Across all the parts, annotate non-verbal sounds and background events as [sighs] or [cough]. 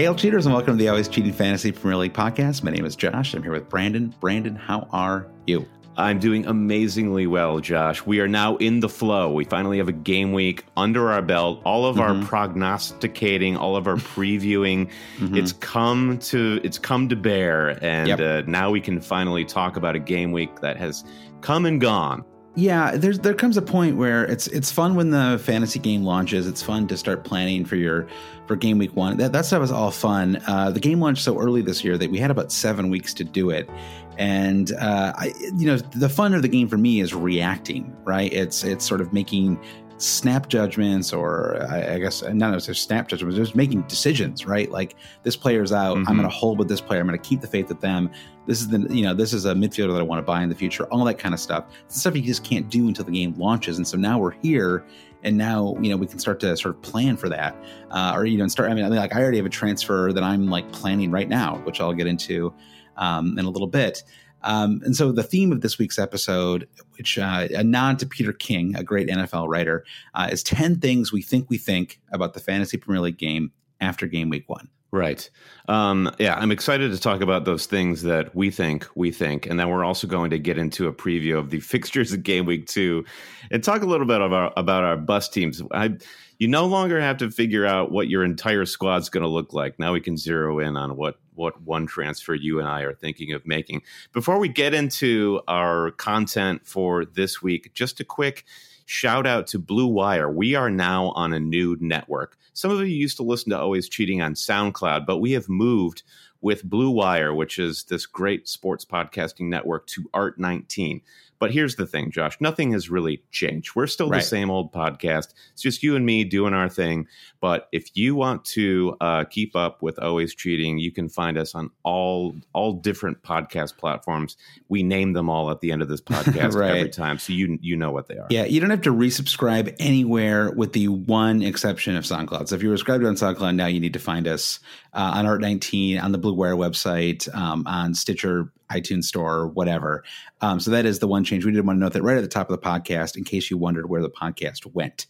Hail cheaters and welcome to the Always Cheating Fantasy Premier League podcast. My name is Josh. I'm here with Brandon. Brandon, how are you? I'm doing amazingly well, Josh. We are now in the flow. We finally have a game week under our belt. All of mm-hmm. our prognosticating, all of our [laughs] previewing, mm-hmm. it's come to it's come to bear, and yep. uh, now we can finally talk about a game week that has come and gone. Yeah, there's there comes a point where it's it's fun when the fantasy game launches. It's fun to start planning for your for game week one. That, that stuff is all fun. Uh, the game launched so early this year that we had about seven weeks to do it. And uh, I, you know, the fun of the game for me is reacting. Right? It's it's sort of making snap judgments, or I, I guess not necessarily snap judgments, just making decisions. Right? Like this player's out. Mm-hmm. I'm going to hold with this player. I'm going to keep the faith with them. This is the you know this is a midfielder that I want to buy in the future. All that kind of stuff. It's stuff you just can't do until the game launches. And so now we're here and now you know we can start to sort of plan for that uh, or you know start I mean, I mean like i already have a transfer that i'm like planning right now which i'll get into um, in a little bit. Um, and so the theme of this week's episode which uh, a nod to peter king a great nfl writer uh, is 10 things we think we think about the fantasy premier league game after game week one Right. Um, yeah, I'm excited to talk about those things that we think we think, and then we're also going to get into a preview of the [laughs] fixtures of Game Week Two, and talk a little bit about about our bus teams. I, you no longer have to figure out what your entire squad's going to look like. Now we can zero in on what what one transfer you and I are thinking of making. Before we get into our content for this week, just a quick shout out to Blue Wire. We are now on a new network. Some of you used to listen to Always Cheating on SoundCloud, but we have moved with Blue Wire, which is this great sports podcasting network, to Art 19. But here's the thing, Josh. Nothing has really changed. We're still right. the same old podcast. It's just you and me doing our thing. But if you want to uh, keep up with Always Cheating, you can find us on all all different podcast platforms. We name them all at the end of this [laughs] podcast right. every time, so you you know what they are. Yeah, you don't have to resubscribe anywhere, with the one exception of SoundCloud. So if you're subscribed on SoundCloud now, you need to find us uh, on Art 19 on the Blue Wire website, um, on Stitcher iTunes Store, whatever. Um, so that is the one change. We did want to note that right at the top of the podcast in case you wondered where the podcast went.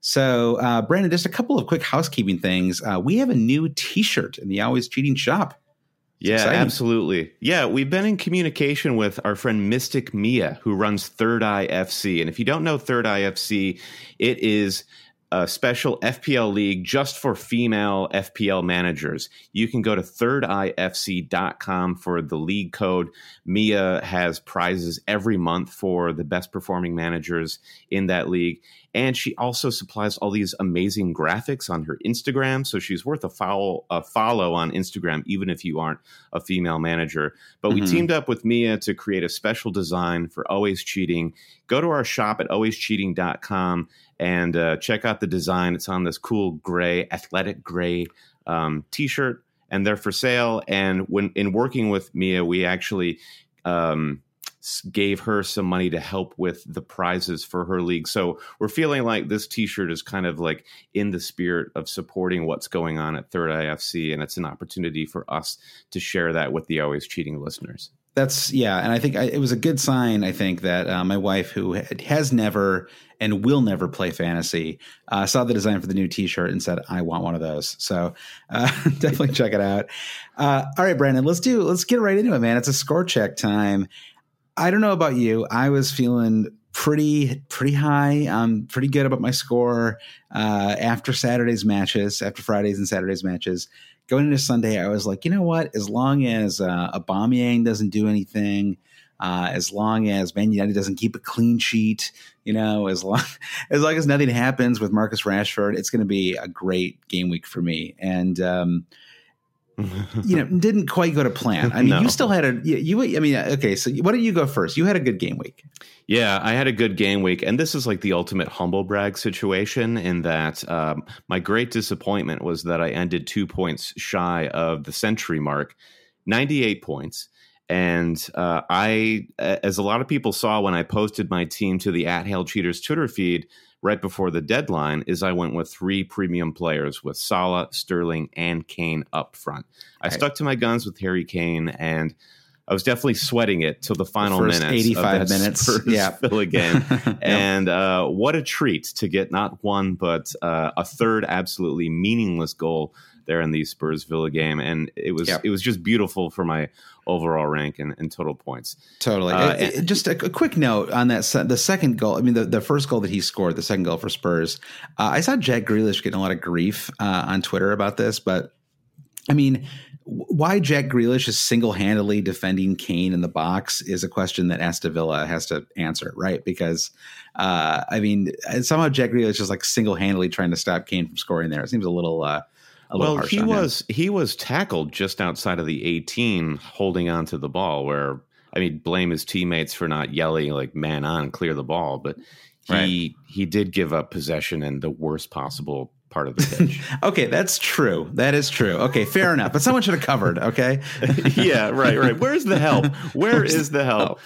So, uh, Brandon, just a couple of quick housekeeping things. Uh, we have a new T-shirt in the Always Cheating shop. It's yeah, exciting. absolutely. Yeah, we've been in communication with our friend Mystic Mia, who runs Third Eye FC. And if you don't know Third Eye FC, it is a special FPL league just for female FPL managers. You can go to thirdeyefc.com for the league code. Mia has prizes every month for the best performing managers in that league. And she also supplies all these amazing graphics on her Instagram. So she's worth a follow, a follow on Instagram, even if you aren't a female manager. But mm-hmm. we teamed up with Mia to create a special design for Always Cheating. Go to our shop at alwayscheating.com and uh, check out the design. It's on this cool gray, athletic gray um, t shirt, and they're for sale. And when in working with Mia, we actually um, gave her some money to help with the prizes for her league. So we're feeling like this T-shirt is kind of like in the spirit of supporting what's going on at Third Eye FC, and it's an opportunity for us to share that with the always cheating listeners. That's yeah and i think I, it was a good sign i think that uh, my wife who has never and will never play fantasy uh, saw the design for the new t-shirt and said i want one of those. So uh, [laughs] definitely check it out. Uh, all right brandon let's do let's get right into it man. It's a score check time i don't know about you i was feeling pretty pretty high um pretty good about my score uh, after saturday's matches after fridays and saturdays matches going into Sunday, I was like, you know what? As long as uh, Aubameyang doesn't do anything, uh, as long as Man United doesn't keep a clean sheet, you know, as long [laughs] as long as nothing happens with Marcus Rashford, it's going to be a great game week for me. And um, you know, didn't quite go to plan. I mean, no. you still had a you, you. I mean, okay. So why don't you go first? You had a good game week. Yeah, I had a good game week, and this is like the ultimate humble brag situation. In that, um, my great disappointment was that I ended two points shy of the century mark, ninety-eight points. And uh, I, as a lot of people saw when I posted my team to the at Hail Cheaters Twitter feed, right before the deadline is I went with three premium players with Salah, Sterling, and Kane up front. I right. stuck to my guns with Harry Kane and I was definitely sweating it till the final First minutes. 85 [laughs] minutes. Spurs yeah. [laughs] Villa game. [laughs] yep. And uh, what a treat to get not one, but uh, a third absolutely meaningless goal there in the Spurs Villa game. And it was yep. it was just beautiful for my overall rank and, and total points. Totally. Uh, it, it, just a, a, quick note on that. The second goal. I mean, the, the first goal that he scored, the second goal for Spurs. Uh, I saw Jack Grealish getting a lot of grief uh, on Twitter about this, but I mean, why Jack Grealish is single handedly defending Kane in the box is a question that Aston Villa has to answer, right? Because, uh, I mean, somehow Jack Grealish is like single handedly trying to stop Kane from scoring there. It seems a little. Uh, well, he was him. he was tackled just outside of the 18, holding on to the ball. Where I mean, blame his teammates for not yelling like "man on, clear the ball," but he right. he did give up possession in the worst possible part of the pitch. [laughs] okay, that's true. That is true. Okay, fair enough. But someone should have covered. Okay. [laughs] yeah, right, right. Where's the help? Where is the help?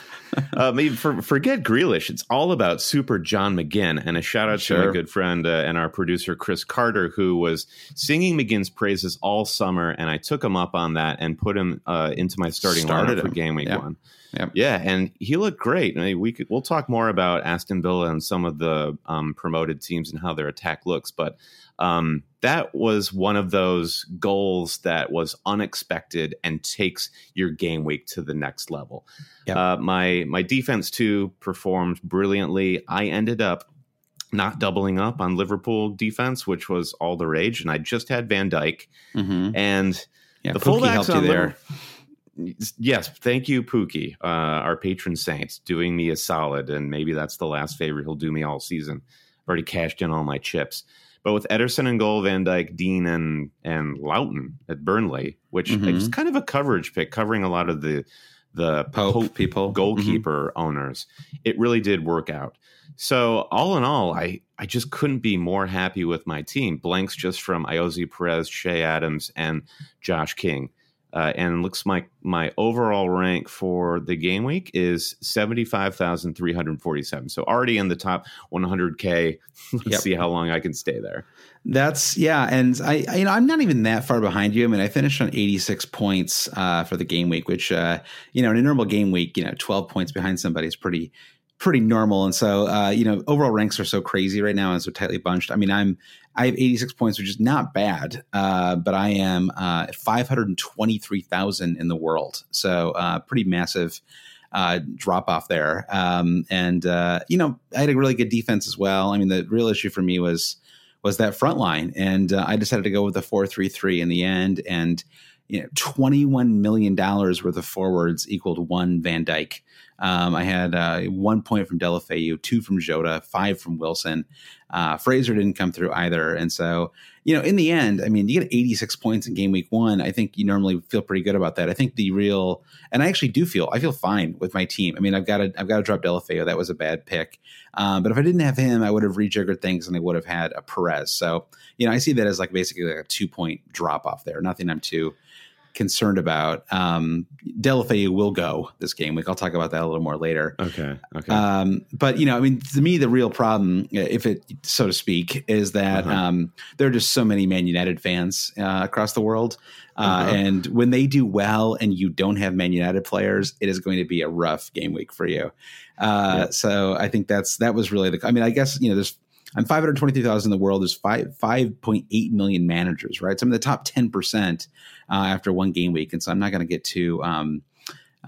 uh, maybe for, forget Grealish. It's all about Super John McGinn. And a shout out sure. to my good friend uh, and our producer Chris Carter, who was singing McGinn's praises all summer, and I took him up on that and put him uh, into my starting Started lineup him. for game week yep. one. Yep. Yeah, and he looked great. I mean, we could, we'll talk more about Aston Villa and some of the um, promoted teams and how their attack looks, but um, that was one of those goals that was unexpected and takes your game week to the next level. Yep. Uh, my my defense too performed brilliantly. I ended up not doubling up on Liverpool defense, which was all the rage, and I just had Van Dijk mm-hmm. and yeah, the fullbacks helped you there. yes, thank you, Pukki, uh, our patron saint, doing me a solid, and maybe that's the last favor he'll do me all season. I've already cashed in all my chips. But with Ederson and goal, Van Dijk, Digne, and and Lowton at Burnley, which mm-hmm. is kind of a coverage pick, covering a lot of the the Pope, Pope people, goalkeeper mm-hmm. owners. It really did work out. So all in all, I I just couldn't be more happy with my team. Blanks just from Ayoze Perez, Che Adams, and Josh King. Uh, and looks like my overall rank for the game week is 75,347. So already in the top 100K. Let's yep. see how long I can stay there. That's yeah, and I, I, you know I'm not even that far behind you. I mean I finished on 86 points uh, for the game week, which uh, you know in a normal game week, you know 12 points behind somebody is pretty pretty normal. And so, uh, you know, overall ranks are so crazy right now and so tightly bunched. I mean, I'm I have 86 points, which is not bad, uh, but I am uh, 523,000 in the world. So, uh, pretty massive uh, drop off there. Um, and uh, you know, I had a really good defense as well. I mean, the real issue for me was was that front line, and I decided to go with the four three three in the end. And you know, twenty one million dollars worth of forwards equaled one Van Dijk. Um, I had uh, one point from Deulofeu, two from Jota, five from Wilson. Uh, Fraser didn't come through either, and so you know, in the end, I mean, you get 86 points in game week one. I think you normally feel pretty good about that. I think the real, and I actually do feel, I feel fine with my team. I mean, I've got to, I've got to drop Deulofeu. That was a bad pick. Um, but if I didn't have him, I would have rejiggered things and I would have had a Perez. So, you know, I see that as like basically like a two point drop off there. Nothing I'm too concerned about. Um, Deulofeu will go this game week. I'll talk about that a little more later. Okay. Okay. Um, but you know, I mean, to me, the real problem, if it so to speak, is that Uh-huh. um, there are just so many Man United fans uh, across the world, uh, Uh-huh. and when they do well and you don't have Man United players, it is going to be a rough game week for you. Uh, Yeah. So I think that's that was really the. I mean, I guess you know, there's on 523,000 in the world, there's five 5.8 million managers, right? So I'm in the top 10 percent uh, after one game week, and so I'm not going to get too. Um,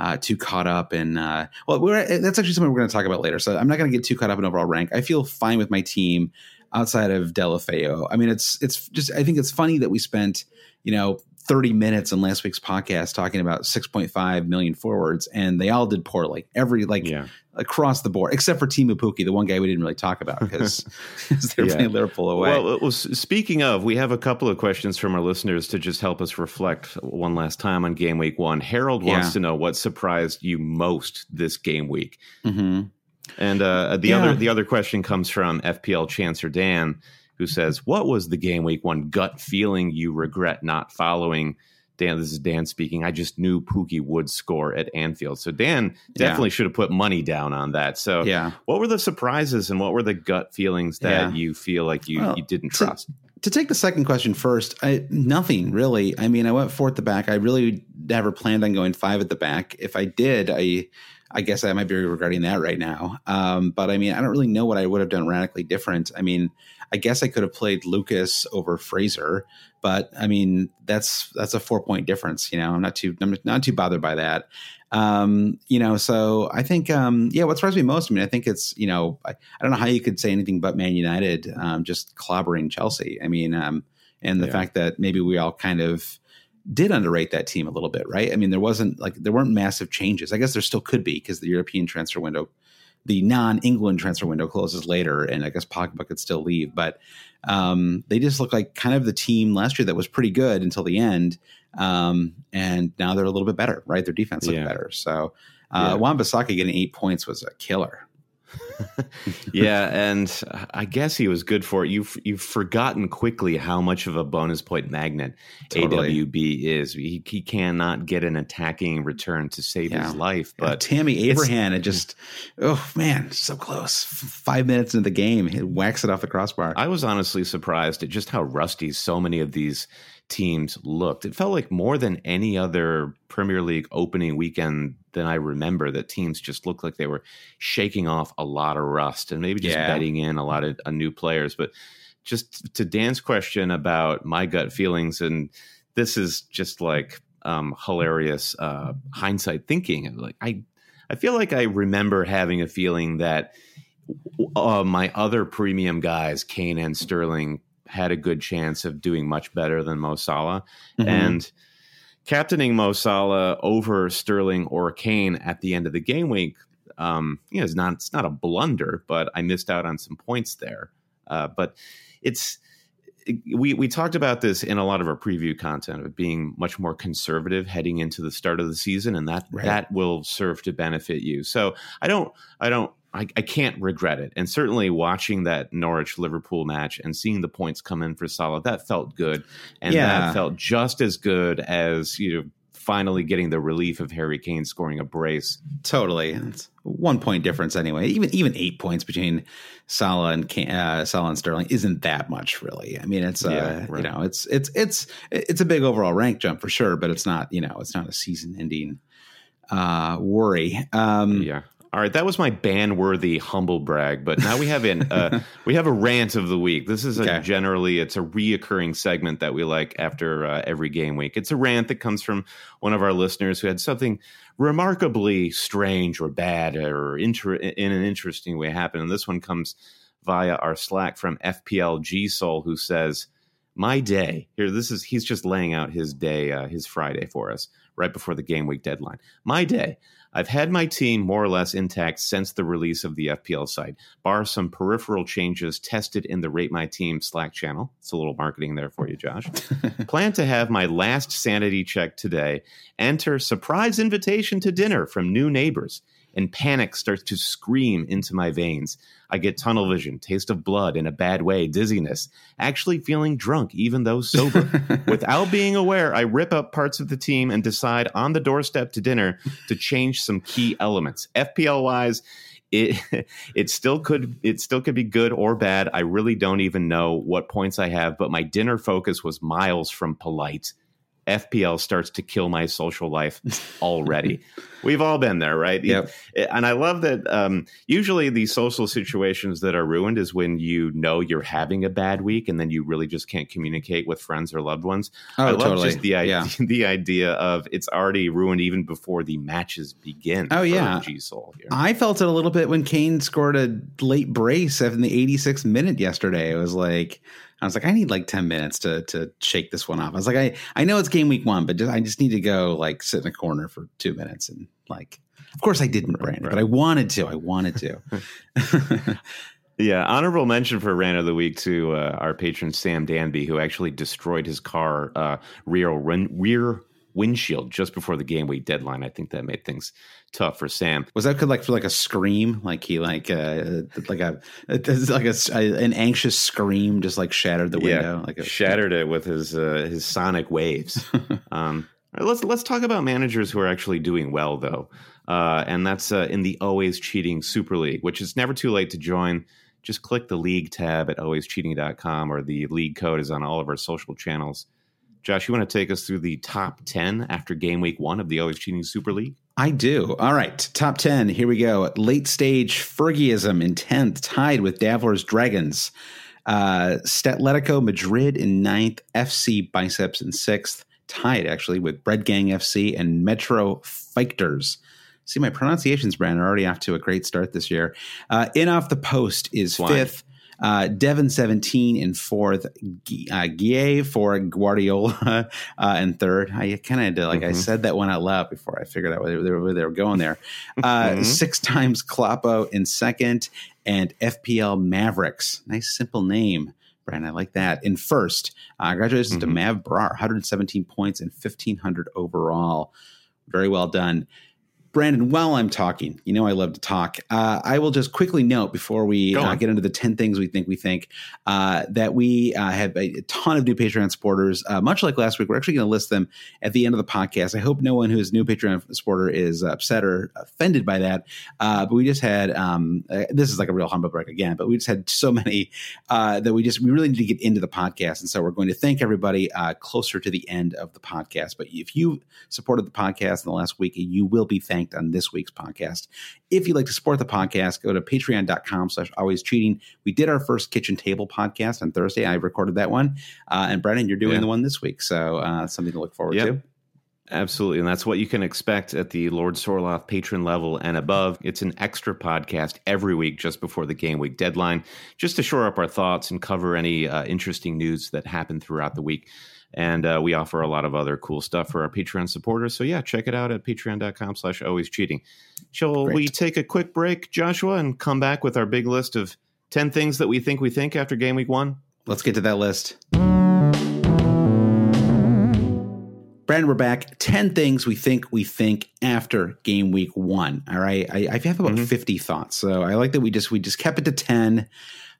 uh, too caught up in uh, well we're, that's actually something we're going to talk about later so i'm not going to get too caught up in overall rank i feel fine with my team outside of Deulofeu i mean it's it's just i think it's funny that we spent you know 30 minutes in last week's podcast talking about 6.5 million forwards and they all did poorly every like yeah. across the board except for Teemu Pukki, the one guy we didn't really talk about because [laughs] they're Yeah. playing Liverpool away Well, was, speaking of, we have a couple of questions from our listeners to just help us reflect one last time on game week one. Harold wants Yeah. to know what surprised you most this game week. Mhm. And uh, the other the other question comes from FPL Chancer Dan, who says, "What was the game week one gut feeling you regret not following?" Dan, this is Dan speaking. I just knew Pukki would score at Anfield, so Dan Yeah. definitely should have put money down on that. So, yeah what were the surprises and what were the gut feelings that Yeah. you feel like you, Well, you didn't to- trust? to take the second question first, I, nothing really. I mean, I went four at the back. I really never planned on going five at the back. If I did, I I guess I might be regretting that right now. Um, but I mean, I don't really know what I would have done radically different. I mean, I guess I could have played Lucas over Fraser, but I mean, that's that's a four point difference. You know, I'm not too I'm not too bothered by that. Um, you know, so I think, um, yeah, what surprised me most, I mean, I think it's, you know, I, I don't know how you could say anything but Man United, um, just clobbering Chelsea. I mean, um, and the Yeah. fact that maybe we all kind of did underrate that team a little bit, right? I mean, there wasn't like, there weren't massive changes. I guess there still could be because the European transfer window, the non England transfer window closes later, and I guess Pogba could still leave, but um, they just look like kind of the team last year that was pretty good until the end. Um, and now they're a little bit better, right? Their defense looked Yeah. better. So, uh, Yeah. Wan-Bissaka getting eight points was a killer. [laughs] yeah, and I guess he was good for it. You've you've forgotten quickly how much of a bonus point magnet Totally. AWB is. He, he cannot get an attacking return to save Yeah. his life, But but Tammy Abraham, it just, oh man, so close. Five minutes into the game, he whacks it off the crossbar. I was honestly surprised at just how rusty so many of these teams looked. It felt like more than any other Premier League opening weekend than I remember that teams just looked like they were shaking off a lot of rust and maybe just Yeah. betting in a lot of uh, new players. But just to Dan's question about my gut feelings, and this is just like um, hilarious uh, hindsight thinking. Like I, I feel like I remember having a feeling that uh, my other premium guys, Kane and Sterling, had a good chance of doing much better than Mo Salah. Mhm. And captaining Mo Salah over Sterling or Kane at the end of the game week, um, you know, it's not it's not a blunder, but I missed out on some points there. Uh, but it's we we talked about this in a lot of our preview content of being much more conservative heading into the start of the season, and that Right. that will serve to benefit you. So I don't I don't I, I can't regret it. And certainly watching that Norwich Liverpool match and seeing the points come in for Salah, that felt good. And Yeah. that felt just as good as, you know, finally getting the relief of Harry Kane scoring a brace. Totally, it's one point difference anyway. Even even eight points between Salah and Can- uh, Salah and Sterling isn't that much, really. I mean, it's uh, Yeah, right. you know, it's it's it's it's a big overall rank jump for sure, but it's not you know, it's not a season ending uh, worry. Um, Yeah. All right, that was my ban-worthy humble brag, but now we have an uh, [laughs] we have a rant of the week. This is a Okay. generally it's a reoccurring segment that we like after uh, every game week. It's a rant that comes from one of our listeners who had something remarkably strange or bad or inter- in an interesting way happen. And this one comes via our Slack from FPLG Soul, who says, "My day here. This is he's just laying out his day, uh, his Friday for us right before the game week deadline. My day." I've had my team more or less intact since the release of the FPL site, bar some peripheral changes tested in the Rate My Team Slack channel. It's a little marketing there for you, Josh. [laughs] Plan to have my last sanity check today. Enter surprise invitation to dinner from new neighbors. And panic starts to scream into my veins. I get tunnel vision, taste of blood in a bad way, dizziness, actually feeling drunk, even though sober. [laughs] Without being aware, I rip up parts of the team and decide on the doorstep to dinner to change some key elements. FPL wise, it [laughs] it still could it still could be good or bad. I really don't even know what points I have, but my dinner focus was miles from polite. FPL starts to kill my social life [laughs] already. We've all been there, right? Yep. And I love that um, usually the social situations that are ruined is when you know you're having a bad week and then you really just can't communicate with friends or loved ones. Oh, I love totally. just the idea, Yeah. [laughs] the idea of it's already ruined even before the matches begin. Oh, yeah. G Soul here. I felt it a little bit when Kane scored a late brace in the 86th minute yesterday. It was like I was like, I need like 10 minutes to to shake this one off. I was like, I, I know it's game week one, but just, I just need to go like sit in a corner for two minutes and like of course I didn't, Brandon, but I wanted to. I wanted to. [laughs] [laughs] Yeah, honorable mention for rant of the week to uh, our patron Sam Danby, who actually destroyed his car uh, rear run, rear windshield just before the game week deadline. I think that made things tough for Sam. Was that good like for like a scream? Like he like uh like a like a, an anxious scream just like shattered the window. like a, shattered it with his uh, his sonic waves. [laughs] um, right, let's let's talk about managers who are actually doing well though, uh, and that's uh, in the Always Cheating Super League, which is never too late to join. Just click the league tab at alwayscheating.com or the league code is on all of our social channels. Josh, you want to take us through the top 10 after game week one of the Always Cheating Super League? I do. All right. Top 10. Here we go. Late stage Fergieism in 10th, tied with Davler's Dragons. Uh, Statletico Madrid in 9th, FC Biceps in 6th, tied actually with Bread Gang FC and Metro Fighters. See, my pronunciations, Brand, are already off to a great start this year. Uh, in off the post is Flying. fifth. Uh, Devon 17 in fourth, uh, Guille for Guardiola [laughs] uh, in third. I kind of did like I Mhm. said that one out loud before I figured out where they, where they were going there. Uh, Mhm. Six times Kloppo in second, and FPL Mavericks. Nice simple name. Brian, I like that. In first, uh, congratulations to Mhm. Mav Brar, 117 points and 1500 overall. Very well done. Brandon, while I'm talking, you know I love to talk. Uh, I will just quickly note before we uh, get into the 10 things we think we think uh, that we uh, have a ton of new Patreon supporters. Uh, much like last week, we're actually going to list them at the end of the podcast. I hope no one who is a new Patreon supporter is upset or offended by that. Uh, but we just had um, uh, this is like a real humble break again, but we just had so many uh, that we just we really need to get into the podcast, and so we're going to thank everybody uh, closer to the end of the podcast. But if you supported the podcast in the last week, you will be thanked on this week's podcast. If you'd like to support the podcast, go to patreon.com slash always cheating. We did our first kitchen table podcast on Thursday. I recorded that one. Uh, and Brennan, you're doing Yeah. the one this week. So uh, something to look forward Yep. to. Absolutely. And that's what you can expect at the Lord Sorloth patron level and above. It's an extra podcast every week just before the game week deadline, just to shore up our thoughts and cover any uh, interesting news that happened throughout the week. And uh, we offer a lot of other cool stuff for our Patreon supporters. So yeah, check it out at patreon.com slash always cheating. Shall Great. we take a quick break, Joshua, and come back with our big list of 10 things that we think we think after game week one? Let's get to that list. Brandon, we're back. 10 things we think we think after game week one. All right. I, I have about Mhm. 50 thoughts. So I like that we just we just kept it to 10.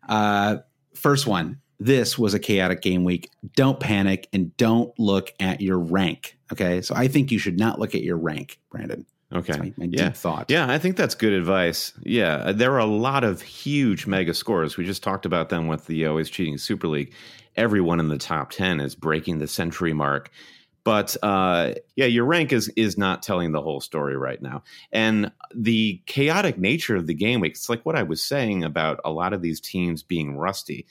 Uh first one. This was a chaotic game week. Don't panic and don't look at your rank. Okay. So I think you should not look at your rank, Brandon. Okay. That's my, my Yeah. deep thought. Yeah, I think that's good advice. Yeah, there are a lot of huge mega scores. We just talked about them with the Always Cheating Super League. Everyone in the top 10 is breaking the century mark. But uh, yeah, your rank is is not telling the whole story right now. And the chaotic nature of the game week, it's like what I was saying about a lot of these teams being rusty.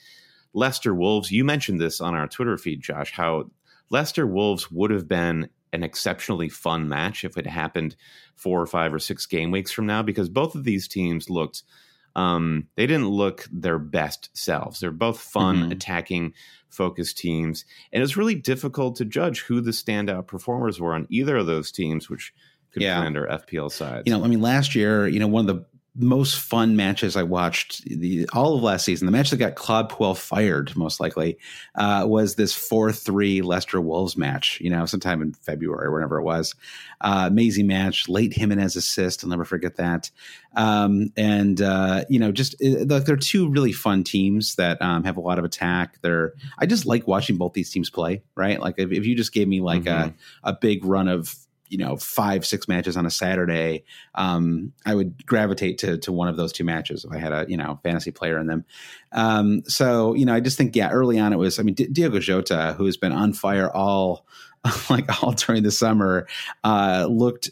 Leicester Wolves, you mentioned this on our Twitter feed, Josh, how Leicester Wolves would have been an exceptionally fun match if it happened four or five or six game weeks from now, because both of these teams looked, um, they didn't look their best selves. They're both fun, Mhm. attacking, focused teams. And it's really difficult to judge who the standout performers were on either of those teams, which could Yeah. play under FPL sides. you know, I mean, last year, you know, one of the most fun matches I watched the, all of last season. The match that got Claude Puel fired, most likely, uh, was this 4 3 Leicester Wolves match, you know, sometime in February, whenever it was. Uh, amazing match, late Jimenez assist. I'll never forget that. Um, and, uh, you know, just uh, they're two really fun teams that um, have a lot of attack. They're, I just like watching both these teams play, right? Like if, if you just gave me like mm-hmm. a, a big run of you know five six matches on a Saturday, um, I would gravitate to to one of those two matches if I had a you know fantasy player in them. Um, so you know I just think yeah early on it was I mean D- Diogo Jota who has been on fire all [laughs] like all during the summer uh, looked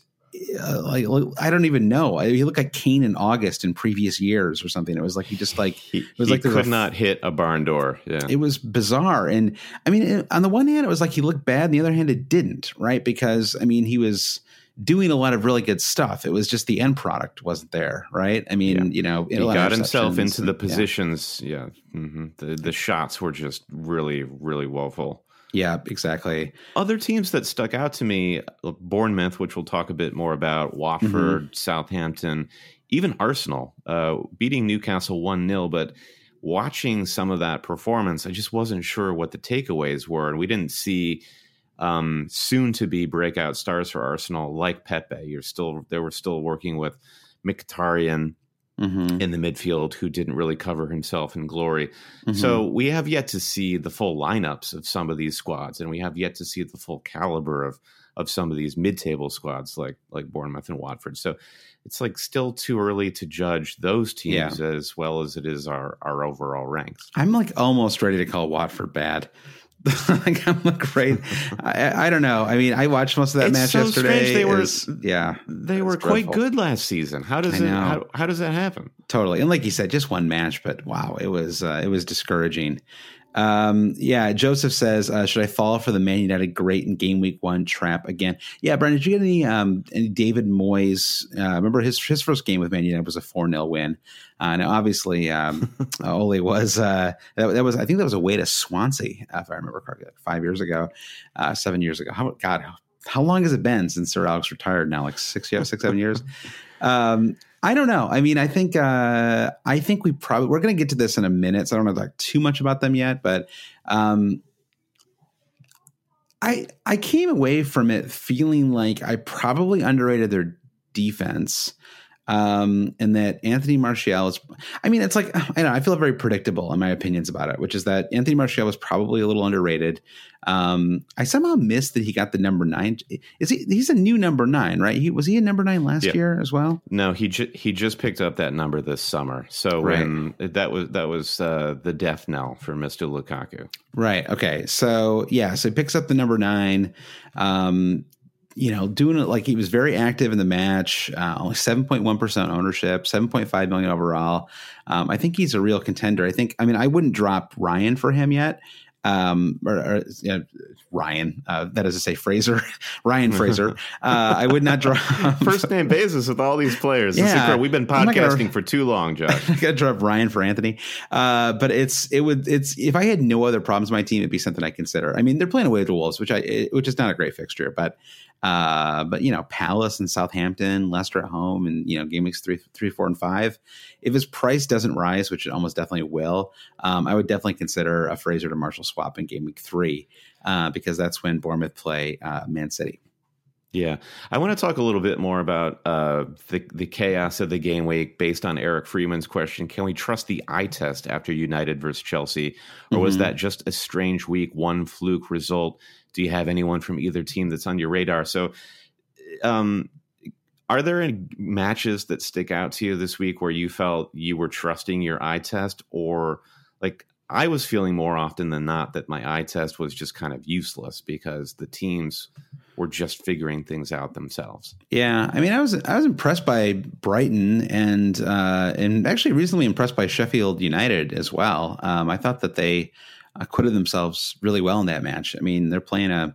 uh, like I don't even know. He looked like Kane in August in previous years or something. It was like he just like he, it was he like could not hit a barn door. Yeah, it was bizarre. And I mean, on the one hand, it was like he looked bad. On the other hand, it didn't. Right? Because I mean, he was doing a lot of really good stuff. It was just the end product wasn't there. Right? I mean, yeah. you know, he got himself into the positions. Yeah, yeah. Mm-hmm. the the shots were just really really woeful. Yeah, exactly. Other teams that stuck out to me Bournemouth, which we'll talk a bit more about, Watford, mm-hmm. Southampton, even Arsenal, uh, beating Newcastle 1 0. But watching some of that performance, I just wasn't sure what the takeaways were. And we didn't see um, soon to be breakout stars for Arsenal like Pepe. You're still, they were still working with Mkhitaryan mm-hmm. in the midfield who didn't really cover himself in glory. Mm-hmm. So we have yet to see the full lineups of some of these squads, and we have yet to see the full caliber of of some of these mid-table squads like like Bournemouth and Watford. So it's like still too early to judge those teams yeah. as well as it is our our overall ranks. I'm like almost ready to call Watford bad. [laughs] like I'm great. I, I, don't know. I mean, I watched most of that it's match so yesterday. They were, yeah, they were quite dreadful. good last season. How does it? How, how, does that happen? Totally. And like you said, just one match, but wow, it was uh, it was discouraging. Um, yeah, Joseph says, uh, should I fall for the Man United great in game week one trap again? Yeah, Brian, did you get any um, any David Moyes? Uh, remember his his first game with Man United was a four 0 win. Uh, now, obviously, um, [laughs] Ole was uh, that, that, was I think that was a away to Swansea, if I remember correctly, like five years ago, uh, seven years ago. How God, how, how long has it been since Sir Alex retired? Now, like six years, six seven years. [laughs] Um, I don't know. I mean, I think uh, I think we probably we're going to get to this in a minute, so I don't know like too much about them yet. But um, I I came away from it feeling like I probably underrated their defense um, and that Anthony Martial is. I mean, it's like [sighs] I know I feel very predictable in my opinions about it, which is that Anthony Martial was probably a little underrated. Um, I somehow missed that he got the number nine. Is he? He's a new number nine, right? He was he a number nine last yeah. year as well. No, he ju- he just picked up that number this summer. So right. when that was that was uh, the death knell for Mister Lukaku. Right. Okay. So yeah. So he picks up the number nine. Um, you know, doing it like he was very active in the match, uh, only 7.1% ownership, 7.5 million overall. Um, I think he's a real contender. I think, I mean, I wouldn't drop Ryan for him yet. Um, or, or you know, Ryan, uh, that is to say Fraser, [laughs] Ryan Fraser. [laughs] Uh, I would not drop [laughs] first name basis with all these players. Yeah, we've been podcasting gonna, for too long, Josh. I got to drop Ryan for Anthony. Uh, but it's it would it's if I had no other problems, with my team it'd be something I consider. I mean, they're playing away to the Wolves, which I which is not a great fixture, but uh, but you know, Palace and Southampton, Leicester at home, and you know, game weeks three, three, four, and five. If his price doesn't rise, which it almost definitely will, um, I would definitely consider a Fraser to Martial swap in game week three uh, because that's when Bournemouth play uh, Man City. Yeah, I want to talk a little bit more about uh, the the chaos of the game week based on Eric Freeman's question. Can we trust the eye test after United versus Chelsea, or mm-hmm. was that just a strange week, one fluke result? Do you have anyone from either team that's on your radar? So, um, are there any matches that stick out to you this week where you felt you were trusting your eye test, or like I was feeling more often than not that my eye test was just kind of useless because the teams were just figuring things out themselves. Yeah, I mean, I was I was impressed by Brighton and uh, and actually recently impressed by Sheffield United as well. Um, I thought that they acquitted themselves really well in that match. I mean, they're playing a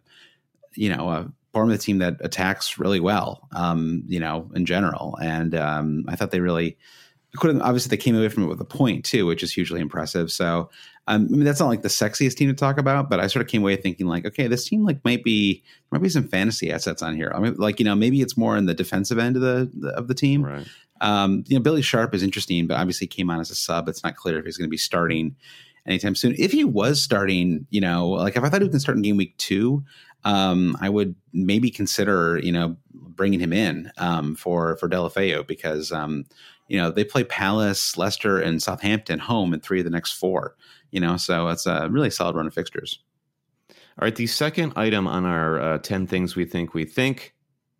you know a Bournemouth team that attacks really well, um, you know, in general, and um, I thought they really could obviously they came away from it with a point too, which is hugely impressive. So um, I mean that's not like the sexiest team to talk about, but I sort of came away thinking like, okay, this team like might be might be some fantasy assets on here. I mean, like you know maybe it's more in the defensive end of the, the of the team. Right. Um, you know, Billy Sharp is interesting, but obviously came on as a sub. It's not clear if he's going to be starting anytime soon. If he was starting, you know, like if I thought he was going to start in game week two, um, I would maybe consider, you know, bringing him in um, for for Deulofeu because um, you know they play Palace, Leicester, and Southampton home in three of the next four. You know, so it's a really solid run of fixtures. All right, the second item on our uh, ten things we think we think.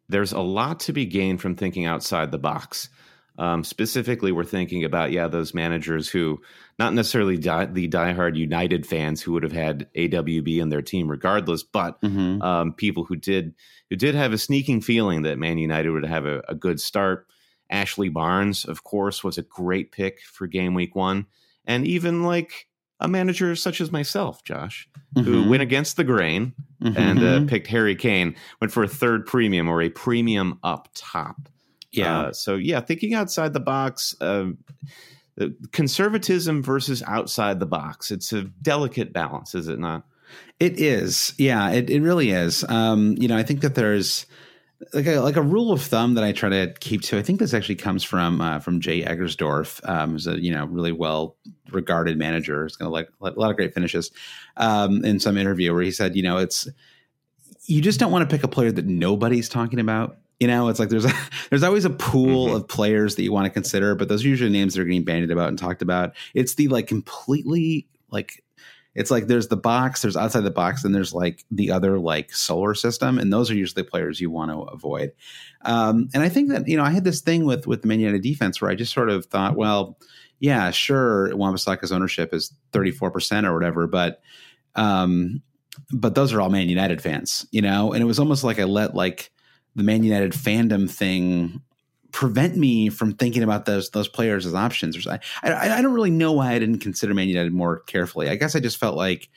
There's a lot to be gained from thinking outside the box. Um, specifically, we're thinking about yeah those managers who not necessarily die, the diehard United fans who would have had AWB in their team regardless, but mm-hmm. um, people who did who did have a sneaking feeling that Man United would have a, a, good start. Ashley Barnes, of course, was a great pick for game week one, and even like a manager such as myself, Josh, mm-hmm. who went against the grain mm-hmm. and uh, picked Harry Kane, went for a third premium or a premium up top. Yeah. Uh, so yeah, thinking outside the box, uh, conservatism versus outside the box. It's a delicate balance, is it not? It is. Yeah, it, it really is. Um, you know, I think that there's like a like a rule of thumb that I try to keep to. I think this actually comes from uh, from Jay Eggersdorf, um, who's a you know really well regarded manager. He's going to like a lot of great finishes. Um, in some interview where he said, you know, it's you just don't want to pick a player that nobody's talking about you know, it's like there's a, [laughs] there's always a pool mm-hmm. of players that you want to consider, but those are usually names that are getting bandied about and talked about. It's the like completely like it's like there's the box, there's outside the box, and there's like the other like solar system, and those are usually players you want to avoid. Um, and I think that you know I had this thing with with the Man United defense where I just sort of thought, well, yeah, sure, Wan-Bissaka's ownership is 34 percent or whatever, but um, but those are all Man United fans, you know, and it was almost like I let like the Man United fandom thing prevent me from thinking about those those players as options. I, I, I don't really know why I didn't consider Man United more carefully. I guess I just felt like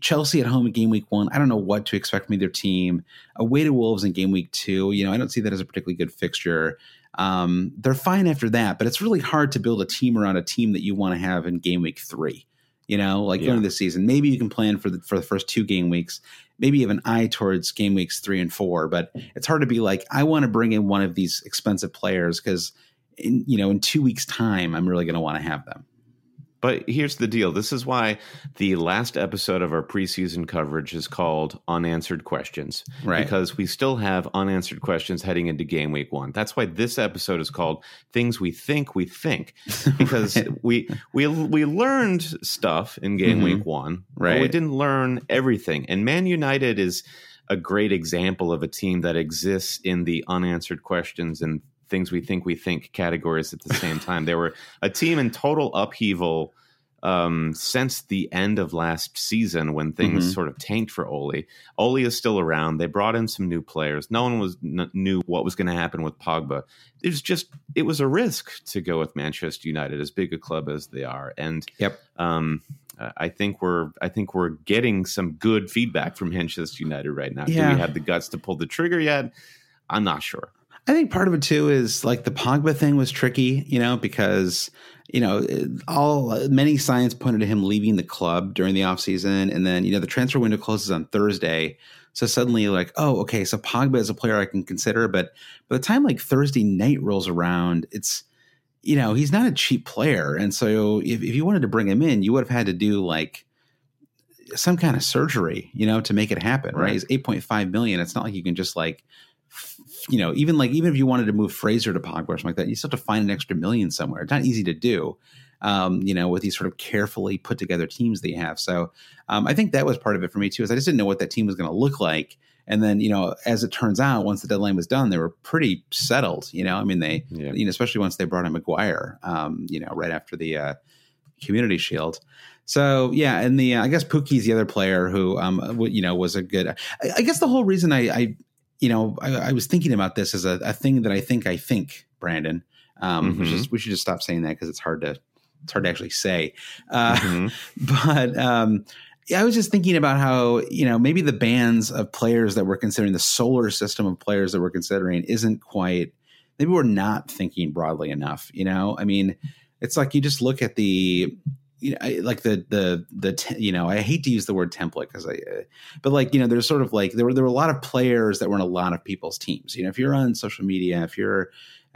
Chelsea at home in game week one. I don't know what to expect from either team. Away to Wolves in game week two. You know, I don't see that as a particularly good fixture. Um, they're fine after that, but it's really hard to build a team around a team that you want to have in game week three. You know, like yeah. going into the season, maybe you can plan for the for the first two game weeks. Maybe you have an eye towards game weeks three and four, but it's hard to be like, I want to bring in one of these expensive players because in you know in two weeks time i'm really going to want to have them but here's the deal. This is why the last episode of our preseason coverage is called Unanswered Questions. Right. Because we still have unanswered questions heading into game week one. That's why this episode is called Things We Think We Think. [laughs] Because right. we we we learned stuff in game mm-hmm. week one. Right. we didn't learn everything. And Man United is a great example of a team that exists in the unanswered questions and things we think we think categories at the same time. they were a team in total upheaval um, since the end of last season when things mm-hmm. sort of tanked for Ole. Ole is still around. They brought in some new players. No one was n- knew what was going to happen with Pogba. It was just it was a risk to go with Manchester United, as big a club as they are. And yep. Um, I think we're I think we're getting some good feedback from Manchester United right now. Yeah. Do we have the guts to pull the trigger yet? I'm not sure. I think part of it too is like the Pogba thing was tricky, you know, because you know all many signs pointed to him leaving the club during the offseason and then you know the transfer window closes on Thursday. So suddenly like, oh, okay, so Pogba is a player I can consider, but by the time like Thursday night rolls around, it's you know, he's not a cheap player. And so if, if you wanted to bring him in, you would have had to do like some kind of surgery, you know, to make it happen, right? right? He's 8.5 million. It's not like you can just like you know, even like even if you wanted to move Fraser to Pogba or something like that, you still have to find an extra million somewhere. It's not easy to do. Um, you know, with these sort of carefully put together teams that you have. So um, I think that was part of it for me too. Is I just didn't know what that team was going to look like. And then, you know, as it turns out, once the deadline was done, they were pretty settled. You know, I mean, they, yeah. you know, especially once they brought in Maguire, um, you know, right after the uh, Community Shield. So yeah, and the uh, I guess Pukki's the other player who, um, you know, was a good. I, I guess the whole reason I, I you know, I, I, was thinking about this as a, a, thing that I think I think, Brandon. Um, mm-hmm. just, we should just stop saying that because it's hard to it's hard to actually say. Uh, mm-hmm. [laughs] But um, yeah, I was just thinking about how you know maybe the bands of players that we're considering, the solar system of players that we're considering, isn't quite. Maybe we're not thinking broadly enough. You know, I mean, it's like you just look at the you know, I, like the the the te- you know, I hate to use the word template because I, uh, but like you know, there's sort of like there were there were a lot of players that were in a lot of people's teams. You know, if you're on social media, if you're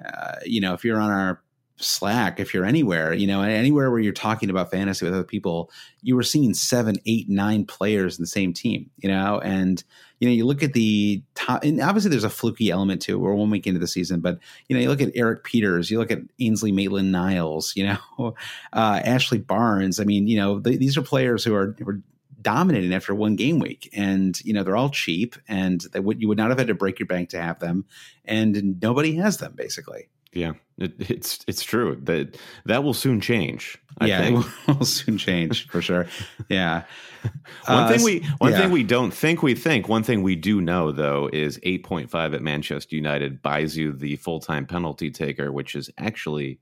uh, you know, if you're on our Slack, if you're anywhere, you know, anywhere where you're talking about fantasy with other people, you were seeing seven, eight, nine players in the same team, you know, and you know, you look at the top, and obviously there's a fluky element to it. We're one week into the season, but you know, you look at Erik Pieters, you look at Ainsley Maitland Niles, you know, [laughs] uh, Ashley Barnes. I mean, you know, the, these are players who are, are dominating after one game week and you know they're all cheap and they would you would not have had to break your bank to have them and nobody has them basically yeah, it, it's it's true that that will soon change. I yeah, think. it [laughs] will soon change for sure. Yeah. [laughs] one uh, thing we one yeah. thing we don't think we think. One thing we do know though is eight point five at Manchester United buys you the full time penalty taker, which is actually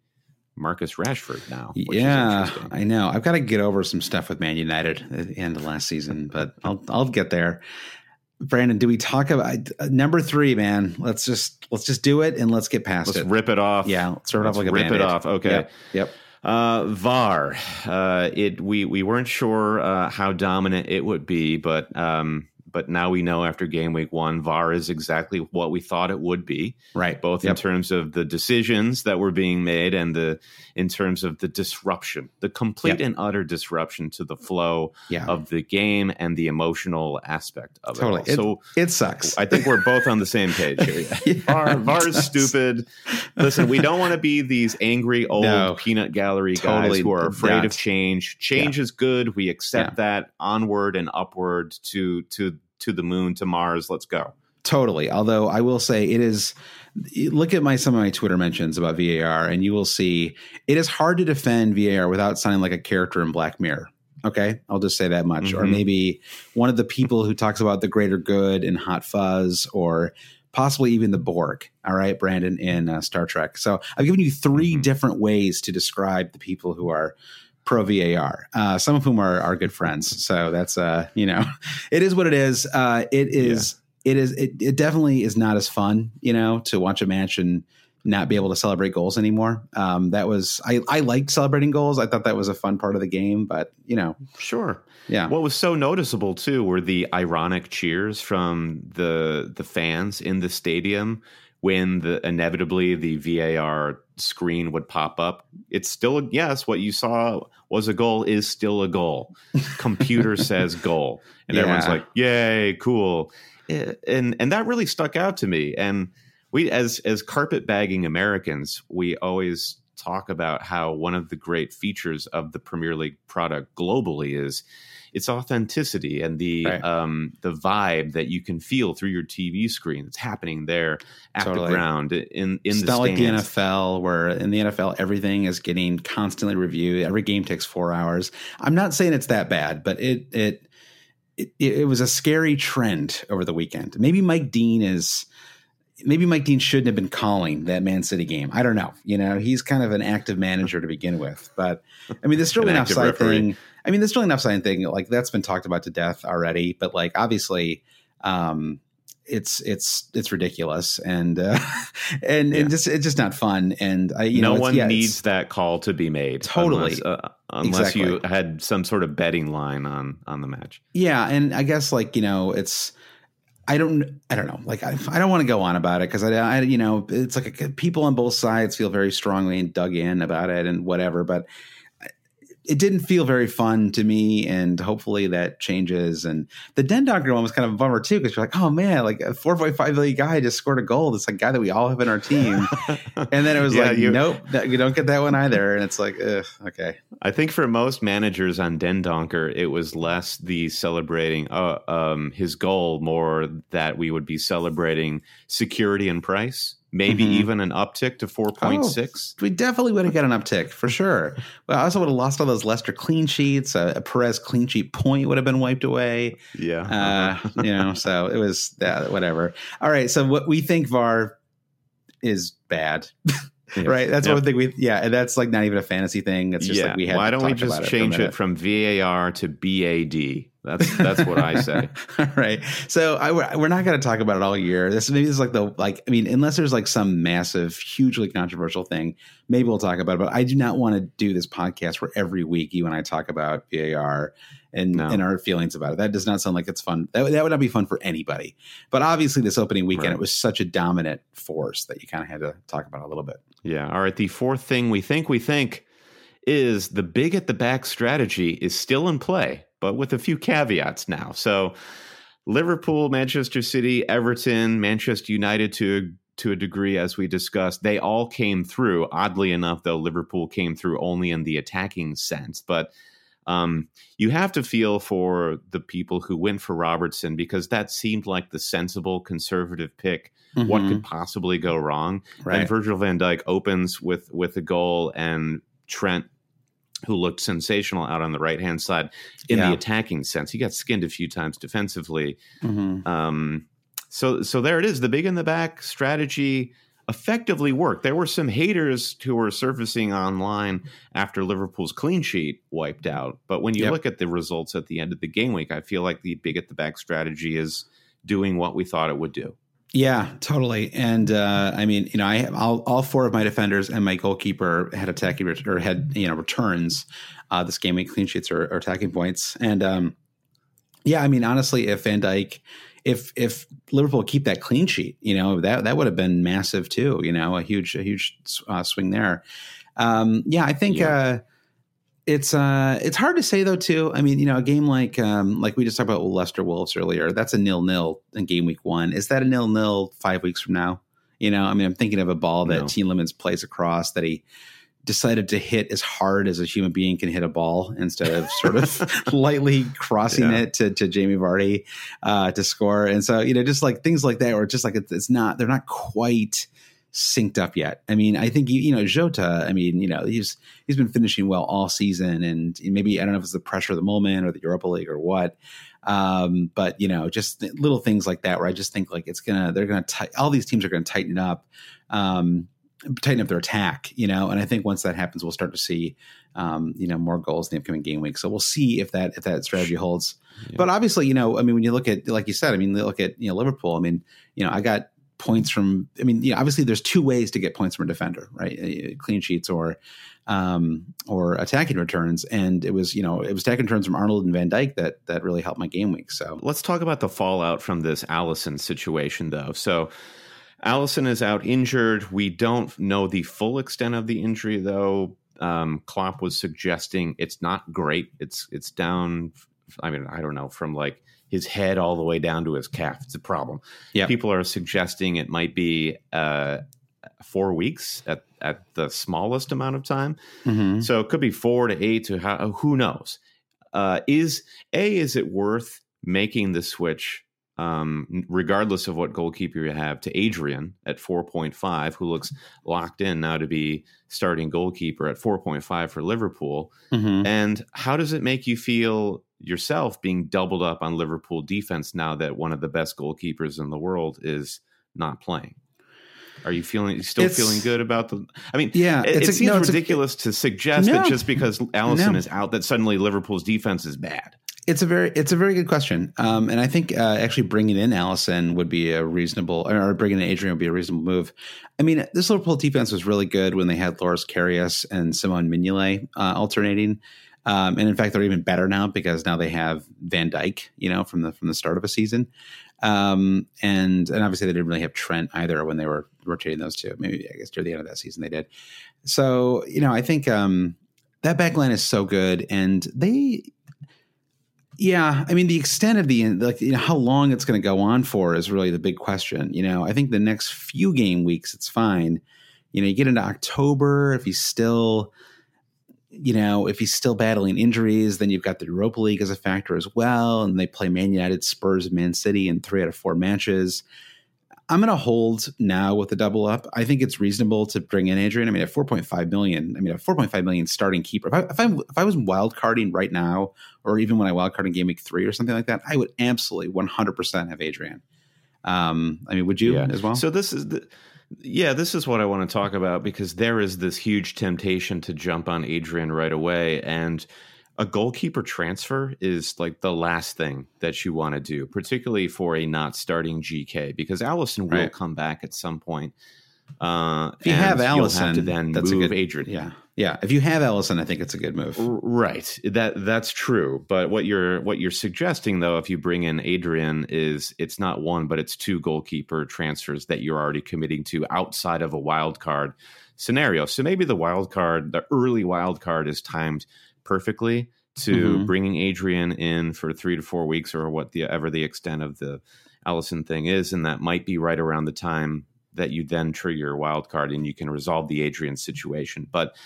Marcus Rashford now. Yeah, I know. I've got to get over some stuff with Man United at the end of last season, but I'll I'll get there. Brandon, do we talk about uh, number three, man? Let's just let's just do it and let's get past let's it. Rip it off. Yeah, let's rip it off like a rip Band-Aid. it off. Okay. Yep. yep. Uh, VAR. Uh, it we we weren't sure uh, how dominant it would be, but um, but now we know after game week one, VAR is exactly what we thought it would be. Right. Both yep. in terms of the decisions that were being made and the in terms of the disruption, the complete yep. and utter disruption to the flow yeah. of the game and the emotional aspect of totally. it. Totally. So it sucks. I think we're both on the same page here. [laughs] yeah, VAR, VAR is stupid. Listen, we don't want to be these angry old no, peanut gallery totally guys who are afraid of change. Change yeah. is good. We accept that onward and upward to to to the moon to Mars. Let's go. Totally. Although I will say it is look at my some of my Twitter mentions about VAR and you will see it is hard to defend VAR without sounding like a character in Black Mirror. Okay, I'll just say that much. Mm-hmm. Or maybe one of the people who talks about the greater good in Hot Fuzz, or possibly even the Borg. All right, Brandon in uh, Star Trek. So I've given you 3 mm-hmm. different ways to describe the people who are pro VAR. Uh, some of whom are are good friends. So that's uh, you know, [laughs] it is what it is. Uh, it is. Yeah. It is. It, it definitely is not as fun, you know, to watch a match and not be able to celebrate goals anymore. Um, that was I, I liked celebrating goals. I thought that was a fun part of the game, but you know, sure, yeah. What was so noticeable too were the ironic cheers from the the fans in the stadium when the inevitably the VAR screen would pop up. It's still yes, what you saw was a goal is still a goal. Computer [laughs] says goal, and yeah. everyone's like, "Yay, cool!" And and that really stuck out to me. And we, as as carpet bagging Americans, we always talk about how one of the great features of the Premier League product globally is its authenticity and the right. um, the vibe that you can feel through your TV screen. It's happening there at totally. the ground in in it's the not like the NFL where in the NFL everything is getting constantly reviewed. Every game takes four hours. I'm not saying it's that bad, but it it it, it was a scary trend over the weekend. Maybe Mike Dean is maybe Mike Dean shouldn't have been calling that Man City game. I don't know. You know, he's kind of an active manager to begin with. But I mean, the Sterling offside thing. I mean, the an offside thing, like that's been talked about to death already. But like, obviously, um, it's it's it's ridiculous and uh, [laughs] and yeah. and just it's just not fun. And I, you no know, one yeah, needs that call to be made. Totally, unless, uh, unless exactly. you had some sort of betting line on on the match. Yeah, and I guess like you know, it's I don't, I don't know. Like, I, I don't want to go on about it because I, I, you know, it's like a, people on both sides feel very strongly and dug in about it and whatever. But it didn't feel very fun to me, and hopefully that changes. And the Dendoncker one was kind of a bummer too, because you're like, oh man, like a 4.5 million guy just scored a goal. This like guy that we all have in our team, [laughs] and then it was yeah, like, you, nope, you don't get that one either. And it's like, ugh, okay. I think for most managers on Dendoncker, it was less the celebrating uh, um, his goal, more that we would be celebrating security and price maybe mm-hmm. even an uptick to 4.6. Oh, we definitely would have got an uptick for sure. Well, I also would have lost all those Leicester clean sheets. A, a Perez clean sheet point would have been wiped away. Yeah. Uh, [laughs] you know, so it was uh, whatever. All right. So what we think VAR is bad. [laughs] right. That's yep. one thing we, yeah. And that's like not even a fantasy thing. It's just yeah. like we had Why don't we just change it, it from VAR to BAD? That's that's what I say. all [laughs] right. So I, we're not going to talk about it all year. This maybe this is like the like I mean, unless there's like some massive, hugely controversial thing, maybe we'll talk about it. But I do not want to do this podcast where every week you and I talk about VAR and No. in our feelings about it. That does not sound like it's fun. That, would- that would not be fun for anybody. But obviously, this opening weekend, Right. it was such a dominant force that you kind of had to talk about a little bit. Yeah. All right. The fourth thing we think we think is the big at the back strategy is still in play, but with a few caveats now. So Liverpool, Manchester City, Everton, Manchester United to to a degree, as we discussed, they all came through. Oddly enough, though, Liverpool came through only in the attacking sense. But um, you have to feel for the people who went for Robertson because that seemed like the sensible conservative pick. What Mhm. could possibly go wrong? right? And Virgil van Dijk opens with with a goal, and Trent, who looked sensational out on the right hand side in Yeah. the attacking sense, he got skinned a few times defensively. Mhm. Um, so so there it is. The big in the back strategy effectively worked. There were some haters who were surfacing online after Liverpool's clean sheet wiped out, but when you Yep. look at the results at the end of the game week, I feel like the big at the back strategy is doing what we thought it would do. Yeah, totally. And uh, I mean, you know, I have all, all four of my defenders and my goalkeeper had attacking ret- or had you know returns uh, this game week clean sheets or, or attacking points. And um, yeah, I mean, honestly, if Van Dijk, if if Liverpool keep that clean sheet, you know, that that would have been massive too. You know, a huge a huge uh, swing there. Um, yeah, I think. Yeah. It's uh it's hard to say though too. I mean, you know, a game like um like we just talked about Leicester Wolves earlier, that's a nil nil in game week one. Is that a nil nil five weeks from now? You know, I mean, I'm thinking of a ball that No. Tielemans plays across that he decided to hit as hard as a human being can hit a ball instead of sort of [laughs] lightly crossing Yeah. it to, to Jamie Vardy uh, to score. And so, you know, just like things like that, or just like it's, it's not, they're not quite synced up yet. I mean, I think, you, you know, Jota, I mean, you know, he's, he's been finishing well all season and maybe, I don't know if it's the pressure of the moment or the Europa League or what. Um, but you know, just little things like that where I just think like it's gonna, they're gonna, ti- all these teams are gonna tighten up. Um, tighten up their attack, you know, and I think once that happens, we'll start to see, um, you know, more goals in the upcoming game week. So we'll see if that if that strategy holds. Yeah. But obviously, you know, I mean, when you look at like you said, I mean, look at you know Liverpool. I mean, you know, I got points from. I mean, you know, obviously, there's two ways to get points from a defender, right? Uh, Clean sheets or um, or attacking returns, and it was you know it was attacking returns from Arnold and Van Dijk that that really helped my game week. So Let's talk about the fallout from this Alisson situation, though. So, Alisson is out injured. We don't know the full extent of the injury, though. Um, Klopp was suggesting it's not great. It's it's down. I mean, I don't know from like his head all the way down to his calf. It's a problem. Yeah. people are suggesting it might be uh, four weeks at at the smallest amount of time. mhm. So it could be four to eight to how, who knows. Uh, is a is it worth making the switch, um, regardless of what goalkeeper you have, to Adrian at four point five, who looks locked in now to be starting goalkeeper at four point five for Liverpool? Mhm. And how does it make you feel yourself being doubled up on Liverpool defense now that one of the best goalkeepers in the world is not playing? Are you feeling still It's- feeling good about the? I mean, yeah, it, it's it a- seems no, it's a- ridiculous to suggest No. that just because Alisson No. is out, that suddenly Liverpool's defense is bad. It's a very it's a very good question, um, and I think uh, actually bringing in Alisson would be a reasonable, or bringing in Adrian would be a reasonable move. I mean, this Liverpool defense was really good when they had Loris Karius and Simone Mignolet uh, alternating, um, and in fact, they're even better now because now they have Van Dijk, you know, from the from the start of a season, um, and and obviously they didn't really have Trent either when they were rotating those two. Maybe I guess near the end of that season they did. So you know, I think um, that back line is so good, and they yeah, I mean the extent of the like you know how long it's going to go on for is really the big question. You know, I think the next few game weeks it's fine. You know, you get into October if he's still you know, if he's still battling injuries, then you've got the Europa League as a factor as well and they play Man United, Spurs, Man City in 3 out of 4 matches. I'm going to hold now with the double up. I think it's reasonable to bring in Adrian. I mean, at 4.5 million, I mean, a 4.5 million starting keeper. If I, if I, if I was wild carding right now, or even when I wild card in game week three or something like that, I would absolutely 100% have Adrian. Um, I mean, would you Yeah. as well? So this is the, yeah, this is what I want to talk about because there is this huge temptation to jump on Adrian right away, and a goalkeeper transfer is like the last thing that you want to do, particularly for a not starting GK, because Alisson will come back at some point. Uh, if you have you'll Alisson, to then that's move a good Adrian. Yeah. Yeah, if you have Alisson, I think it's a good move. Right. That that's true. But what you're what you're suggesting though, if you bring in Adrian, is it's not one, but it's two goalkeeper transfers that you're already committing to outside of a wild card scenario. So maybe the wild card, the early wild card, is timed perfectly to mm-hmm. bringing Adrian in for three to four weeks or what the ever the extent of the Alisson thing is, and that might be right around the time that you then trigger your wild card and you can resolve the Adrian situation. But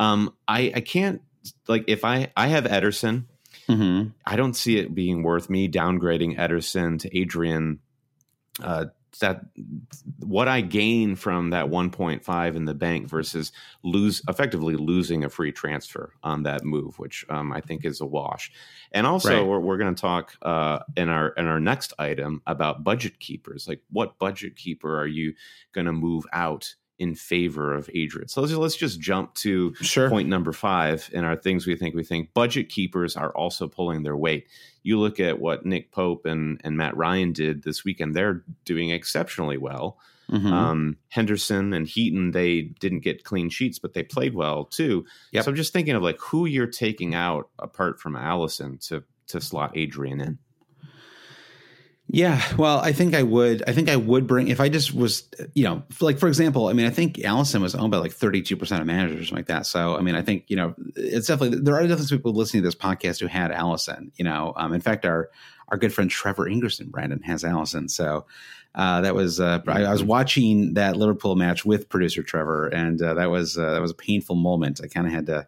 um, I, I can't like if I I have Ederson, mm-hmm. I don't see it being worth me downgrading Ederson to Adrian. Uh, that what I gain from that 1.5 in the bank versus lose effectively losing a free transfer on that move, which um, I think is a wash. And also, right. we're, we're going to talk uh, in our in our next item about budget keepers. Like, what budget keeper are you going to move out in favor of Adrian. So let's, let's just jump to sure. point number five in our things we think we think. Budget keepers are also pulling their weight. You look at what Nick Pope and, and Matt Ryan did this weekend, they're doing exceptionally well. Mm-hmm. Um, Henderson and Heaton, they didn't get clean sheets, but they played well too. Yep. So I'm just thinking of like who you're taking out apart from Alisson to to slot Adrian in. Yeah, well, I think I would. I think I would bring if I just was, you know, like for example, I mean, I think Alisson was owned by like thirty-two percent of managers or something like that. So, I mean, I think you know, it's definitely there are definitely people listening to this podcast who had Alisson. You know, um, in fact, our our good friend Trevor Ingerson, Brandon has Alisson. So uh, that was uh, I, I, was watching that Liverpool match with producer Trevor, and uh, that was uh, that was a painful moment. I kind of had to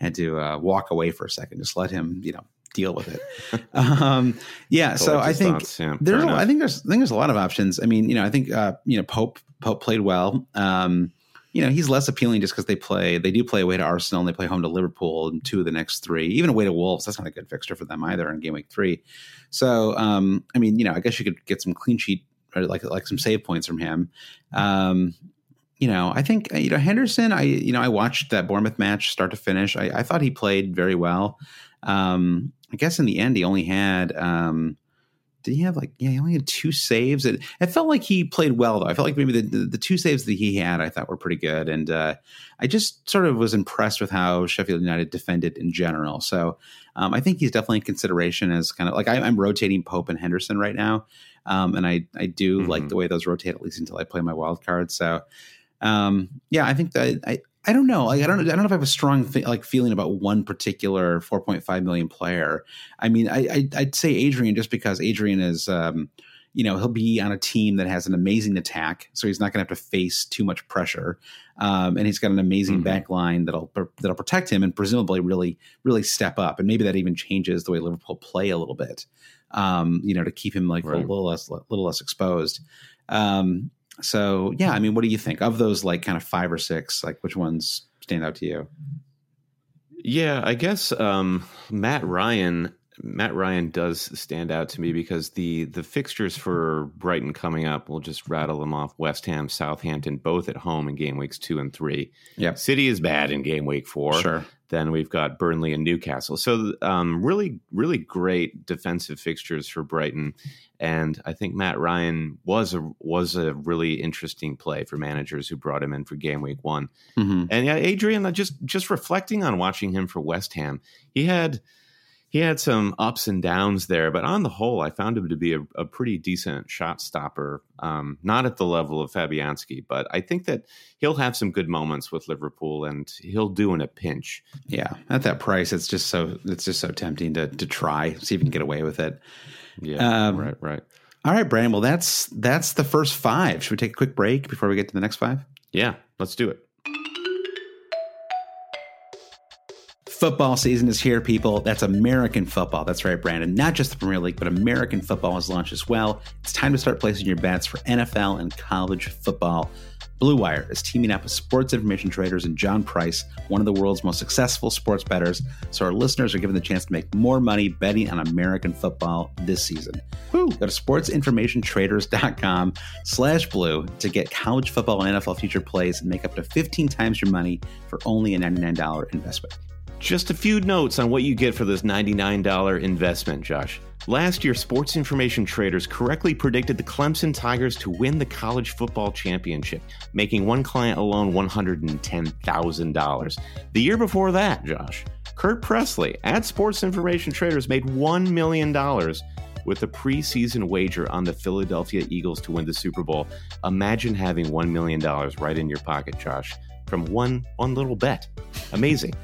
had to uh, walk away for a second, just let him, you know, deal with it. [laughs] um, yeah, so I think yeah, there's a, I think there's I think there's a lot of options. I mean, you know, I think uh, you know Pope Pope played well. Um, you know, he's less appealing just because they play they do play away to Arsenal and they play home to Liverpool and two of the next three, even away to Wolves. That's not a good fixture for them either in game week three. So, um, I mean, you know, I guess you could get some clean sheet or like like some save points from him. Um, you know, I think you know Henderson. I you know I watched that Bournemouth match start to finish. I, I thought he played very well. Um, I guess in the end he only had um, did he have like yeah he only had two saves. It, it felt like he played well though. I felt like maybe the, the, the two saves that he had i thought were pretty good. And uh, i just sort of was impressed with how sheffield united defended in general. So um, i think he's definitely in consideration as kind of like I, am rotating pope and henderson right now. Um, and i i do mm-hmm. like the way those rotate at least until i play my wild card. So um, yeah i think that i I don't know. Like, I don't. I don't know if I have a strong like feeling about one particular 4.5 million player. I mean, I, I would say Adrian just because Adrian is, um, you know, he'll be on a team that has an amazing attack, so he's not going to have to face too much pressure, um, and he's got an amazing mm-hmm. back line that'll that'll protect him and presumably really really step up, and maybe that even changes the way Liverpool play a little bit, um, you know, to keep him like right. a little less little less exposed. Um, so yeah, I mean, what do you think of those like kind of five or six? Like which ones stand out to you? Yeah, I guess um, Matt Ryan. Matt Ryan does stand out to me because the the fixtures for Brighton coming up, we'll just rattle them off: West Ham, Southampton, both at home in game weeks two and three. Yeah, City is bad in game week four. Sure. Then we've got Burnley and Newcastle. So um, really, really great defensive fixtures for Brighton, and I think Matt Ryan was a was a really interesting play for managers who brought him in for game week one. Mm-hmm. And yeah, Adrian, just just reflecting on watching him for West Ham, he had he had some ups and downs there, but on the whole, I found him to be a, a pretty decent shot stopper. Um, not at the level of Fabianski, but I think that he'll have some good moments with Liverpool, and he'll do in a pinch. Yeah, at that price, it's just so it's just so tempting to to try see if you can get away with it. Yeah, um, right, right. All right, Brian. Well, that's that's the first five. Should we take a quick break before we get to the next five? Yeah, let's do it. Football season is here, people. That's American football. That's right, Brandon. Not just the Premier League, but American football has launched as well. It's time to start placing your bets for NFL and college football. Blue Wire is teaming up with sports information traders and John Price, one of the world's most successful sports bettors, so our listeners are given the chance to make more money betting on American football this season. Woo. Go to sportsinformationtraders.com slash blue to get college football and NFL future plays and make up to 15 times your money for only a $99 investment. Just a few notes on what you get for this $99 investment, Josh. Last year, Sports Information Traders correctly predicted the Clemson Tigers to win the college football championship, making one client alone $110,000. The year before that, Josh, Kurt Presley at Sports Information Traders made $1 million with a preseason wager on the Philadelphia Eagles to win the Super Bowl. Imagine having $1 million right in your pocket, Josh, from one, one little bet. Amazing.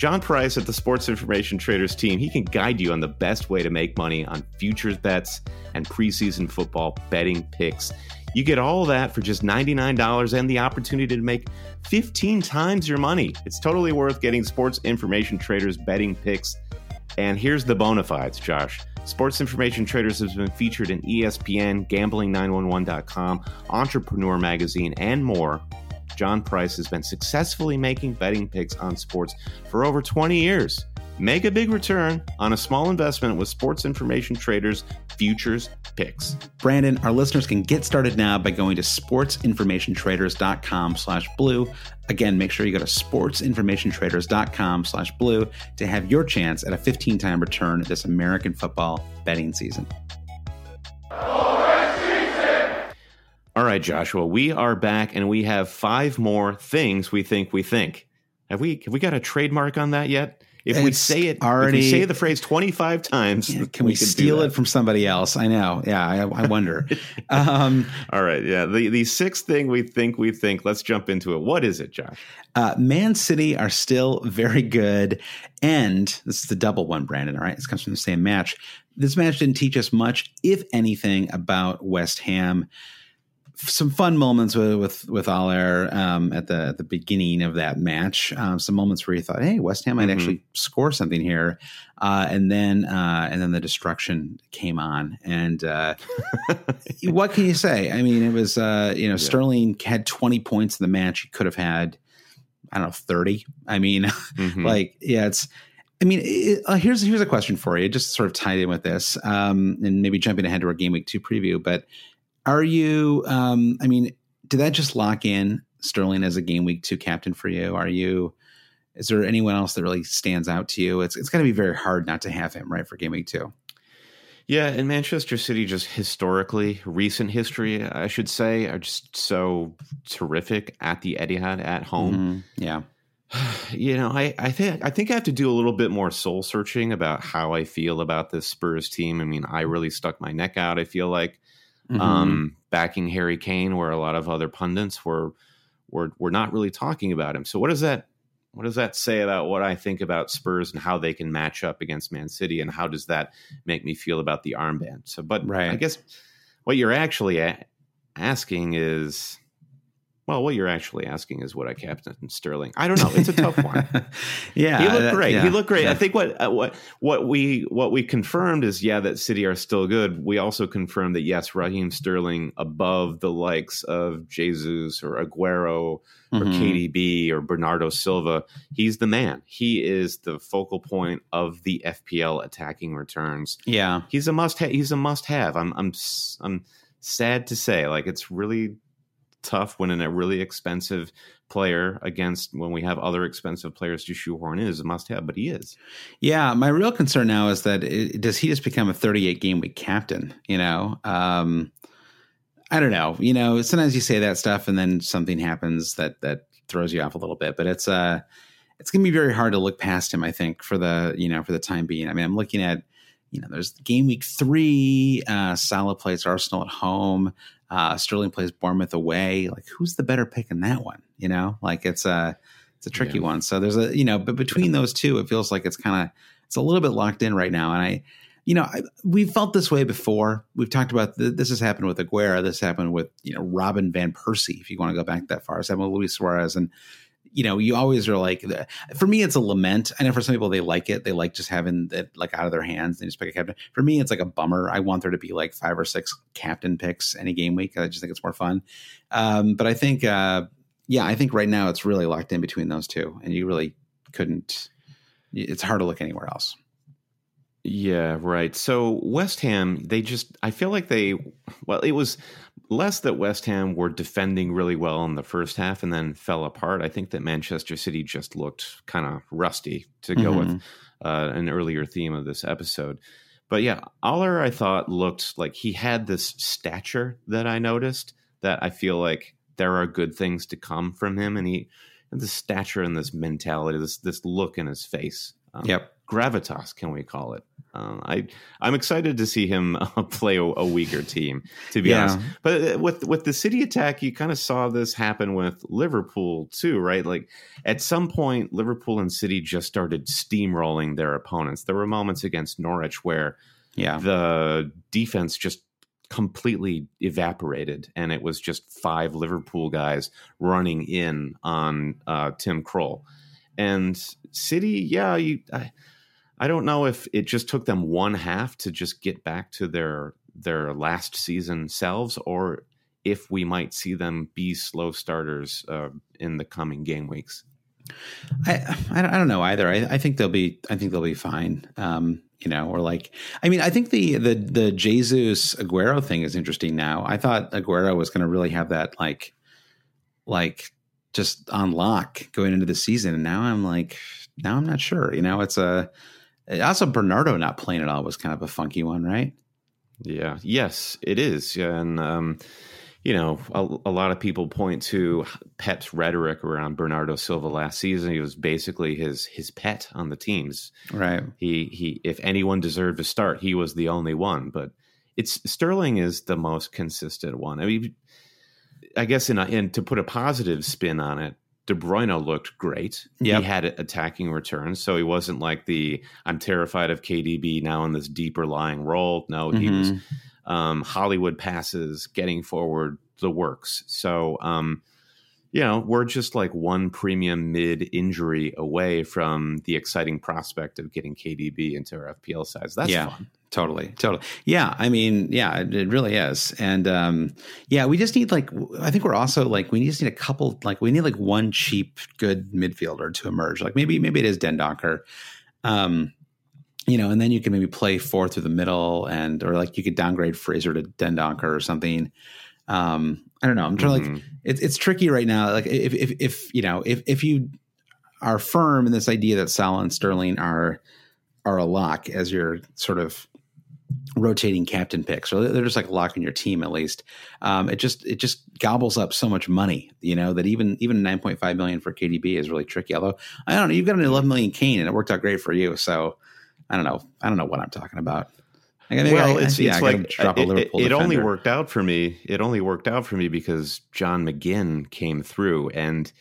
John Price at the Sports Information Traders team, he can guide you on the best way to make money on futures bets and preseason football betting picks. You get all that for just $99 and the opportunity to make 15 times your money. It's totally worth getting Sports Information Traders betting picks. And here's the bona fides, Josh. Sports Information Traders has been featured in ESPN, Gambling911.com, Entrepreneur Magazine, and more. John Price has been successfully making betting picks on sports for over 20 years. Make a big return on a small investment with Sports Information Traders Futures Picks. Brandon, our listeners can get started now by going to sportsinformationtraders.com slash blue. Again, make sure you go to sportsinformationtraders.com slash blue to have your chance at a 15-time return this American football betting season. All right, Joshua, we are back and we have five more things we think we think. Have we have we got a trademark on that yet? If it's we say it already, if we say the phrase twenty five times, yeah, can we, we can steal it from somebody else? I know. Yeah, I, I wonder. [laughs] um, All right. Yeah. The the sixth thing we think we think. Let's jump into it. What is it, Josh? Uh, Man City are still very good, and this is the double one, Brandon. All right, this comes from the same match. This match didn't teach us much, if anything, about West Ham some fun moments with with with Haller um, at the at the beginning of that match. Um, some moments where you thought, "Hey, West Ham might mm-hmm. actually score something here," uh, and then uh, and then the destruction came on. And uh, [laughs] what can you say? I mean, it was uh, you know yeah. Sterling had twenty points in the match. He could have had I don't know thirty. I mean, [laughs] mm-hmm. like yeah, it's. I mean, it, uh, here's here's a question for you, just sort of tied in with this, um, and maybe jumping ahead to our game week two preview, but are you? Um, I mean, did that just lock in Sterling as a game week two captain for you? Are you? Is there anyone else that really stands out to you? It's it's going to be very hard not to have him right for game week two. Yeah, and Manchester City, just historically, recent history, I should say, are just so terrific at the Etihad at home. Mm-hmm. Yeah. [sighs] You know, I, I think I think I have to do a little bit more soul searching about how I feel about this Spurs team. I mean, I really stuck my neck out. I feel like mm-hmm. um, backing Harry Kane, where a lot of other pundits were were were not really talking about him. So what does that what does that say about what I think about Spurs and how they can match up against Man City, and how does that make me feel about the armband? So, but right. I guess what you're actually a- asking is well, what you're actually asking is what I captain Sterling. I don't know. It's a tough one. [laughs] yeah, he looked great. Yeah, he looked great. Yeah. I think what uh, what what we what we confirmed is yeah that City are still good. We also confirmed that yes, Raheem Sterling above the likes of Jesus or Aguero or mm-hmm. KDB or Bernardo Silva. He's the man. He is the focal point of the FPL attacking returns. Yeah, he's a must. Ha- he's a must have. I'm I'm I'm sad to say like it's really tough when a really expensive player against when we have other expensive players to shoehorn in is a must have, but he is. Yeah, my real concern now is that it, does he just become a 38 game week captain? You know, um, I don't know. You know, sometimes you say that stuff and then something happens that that throws you off a little bit. But it's uh, it's going to be very hard to look past him. I think for the you know for the time being. I mean, I'm looking at you know, there's game week three. Uh, Salah plays Arsenal at home. Uh, Sterling plays Bournemouth away. Like, who's the better pick in that one? You know, like it's a it's a tricky yeah. one. So there's a you know, but between those two, it feels like it's kind of it's a little bit locked in right now. And I, you know, I, we've felt this way before. We've talked about the, this has happened with Aguero. This happened with you know Robin van Persie. If you want to go back that far, it's happened with Luis Suarez and you know, you always are like, for me, it's a lament. I know for some people they like it. They like just having it like out of their hands. They just pick a captain. For me, it's like a bummer. I want there to be like five or six captain picks any game week. I just think it's more fun. Um, but I think, uh, yeah, I think right now it's really locked in between those two, and you really couldn't. It's hard to look anywhere else. Yeah, right. So West Ham, they just I feel like they well, it was less that West Ham were defending really well in the first half and then fell apart. I think that Manchester City just looked kind of rusty to go mm-hmm. with uh, an earlier theme of this episode. But yeah, Haller I thought looked like he had this stature that I noticed that I feel like there are good things to come from him, and he and this stature and this mentality, this this look in his face. Um, yep, gravitas, can we call it? Um, I I'm excited to see him [laughs] uh, play a, a, weaker team, to be yeah. honest. But uh, with with the City attack, you kind of saw this happen with Liverpool too, right? Like at some point, Liverpool and City just started steamrolling their opponents. There were moments against Norwich where yeah. the defense just completely evaporated, and it was just five Liverpool guys running in on uh, Tim Krul. And City, yeah, you. I, I don't know if it just took them one half to just get back to their their last season selves, or if we might see them be slow starters uh, in the coming game weeks. I, I don't know either. I, I think they'll be I think they'll be fine. Um, you know, or like I mean, I think the the the Jesus Aguero thing is interesting now. I thought Aguero was going to really have that like like just on lock going into the season, and now I'm like now I'm not sure. You know, it's a also, Bernardo not playing at all was kind of a funky one, right? Yeah. Yes, it is. Yeah, and um, you know, a, a, lot of people point to Pep's rhetoric around Bernardo Silva last season. He was basically his his pet on the teams. Right. He he. If anyone deserved a start, he was the only one. But it's Sterling is the most consistent one. I mean, I guess in, a, in to put a positive spin on it, De Bruyne looked great. Yep. He had attacking returns, so he wasn't like the I'm terrified of KDB now in this deeper lying role. No, he mm-hmm. was um, Hollywood passes, getting forward, the works. So, um, you know, we're just like one premium mid injury away from the exciting prospect of getting KDB into our FPL size. That's yeah. fun. Totally, totally. Yeah, I mean, yeah, it, really is. And um, yeah, we just need like I think we're also like we just need a couple like we need like one cheap good midfielder to emerge. Like maybe maybe it is Dendoncker. Um, you know, and then you can maybe play four through the middle and or like you could downgrade Fraser to Dendoncker or something. Um, I don't know. I'm trying mm-hmm. like it's it's tricky right now. Like if if if you know if if you are firm in this idea that Salah and Sterling are are a lock as your sort of rotating captain picks, or they're just like locking your team at least. Um, it just it just gobbles up so much money, you know, that even even nine point five million for KDB is really tricky. Although I don't know, you've got an eleven million Kane, and it worked out great for you. So I don't know, I don't know what I'm talking about. Well, I, it's, yeah, it's like it, it only worked out for me. It only worked out for me because John McGinn came through and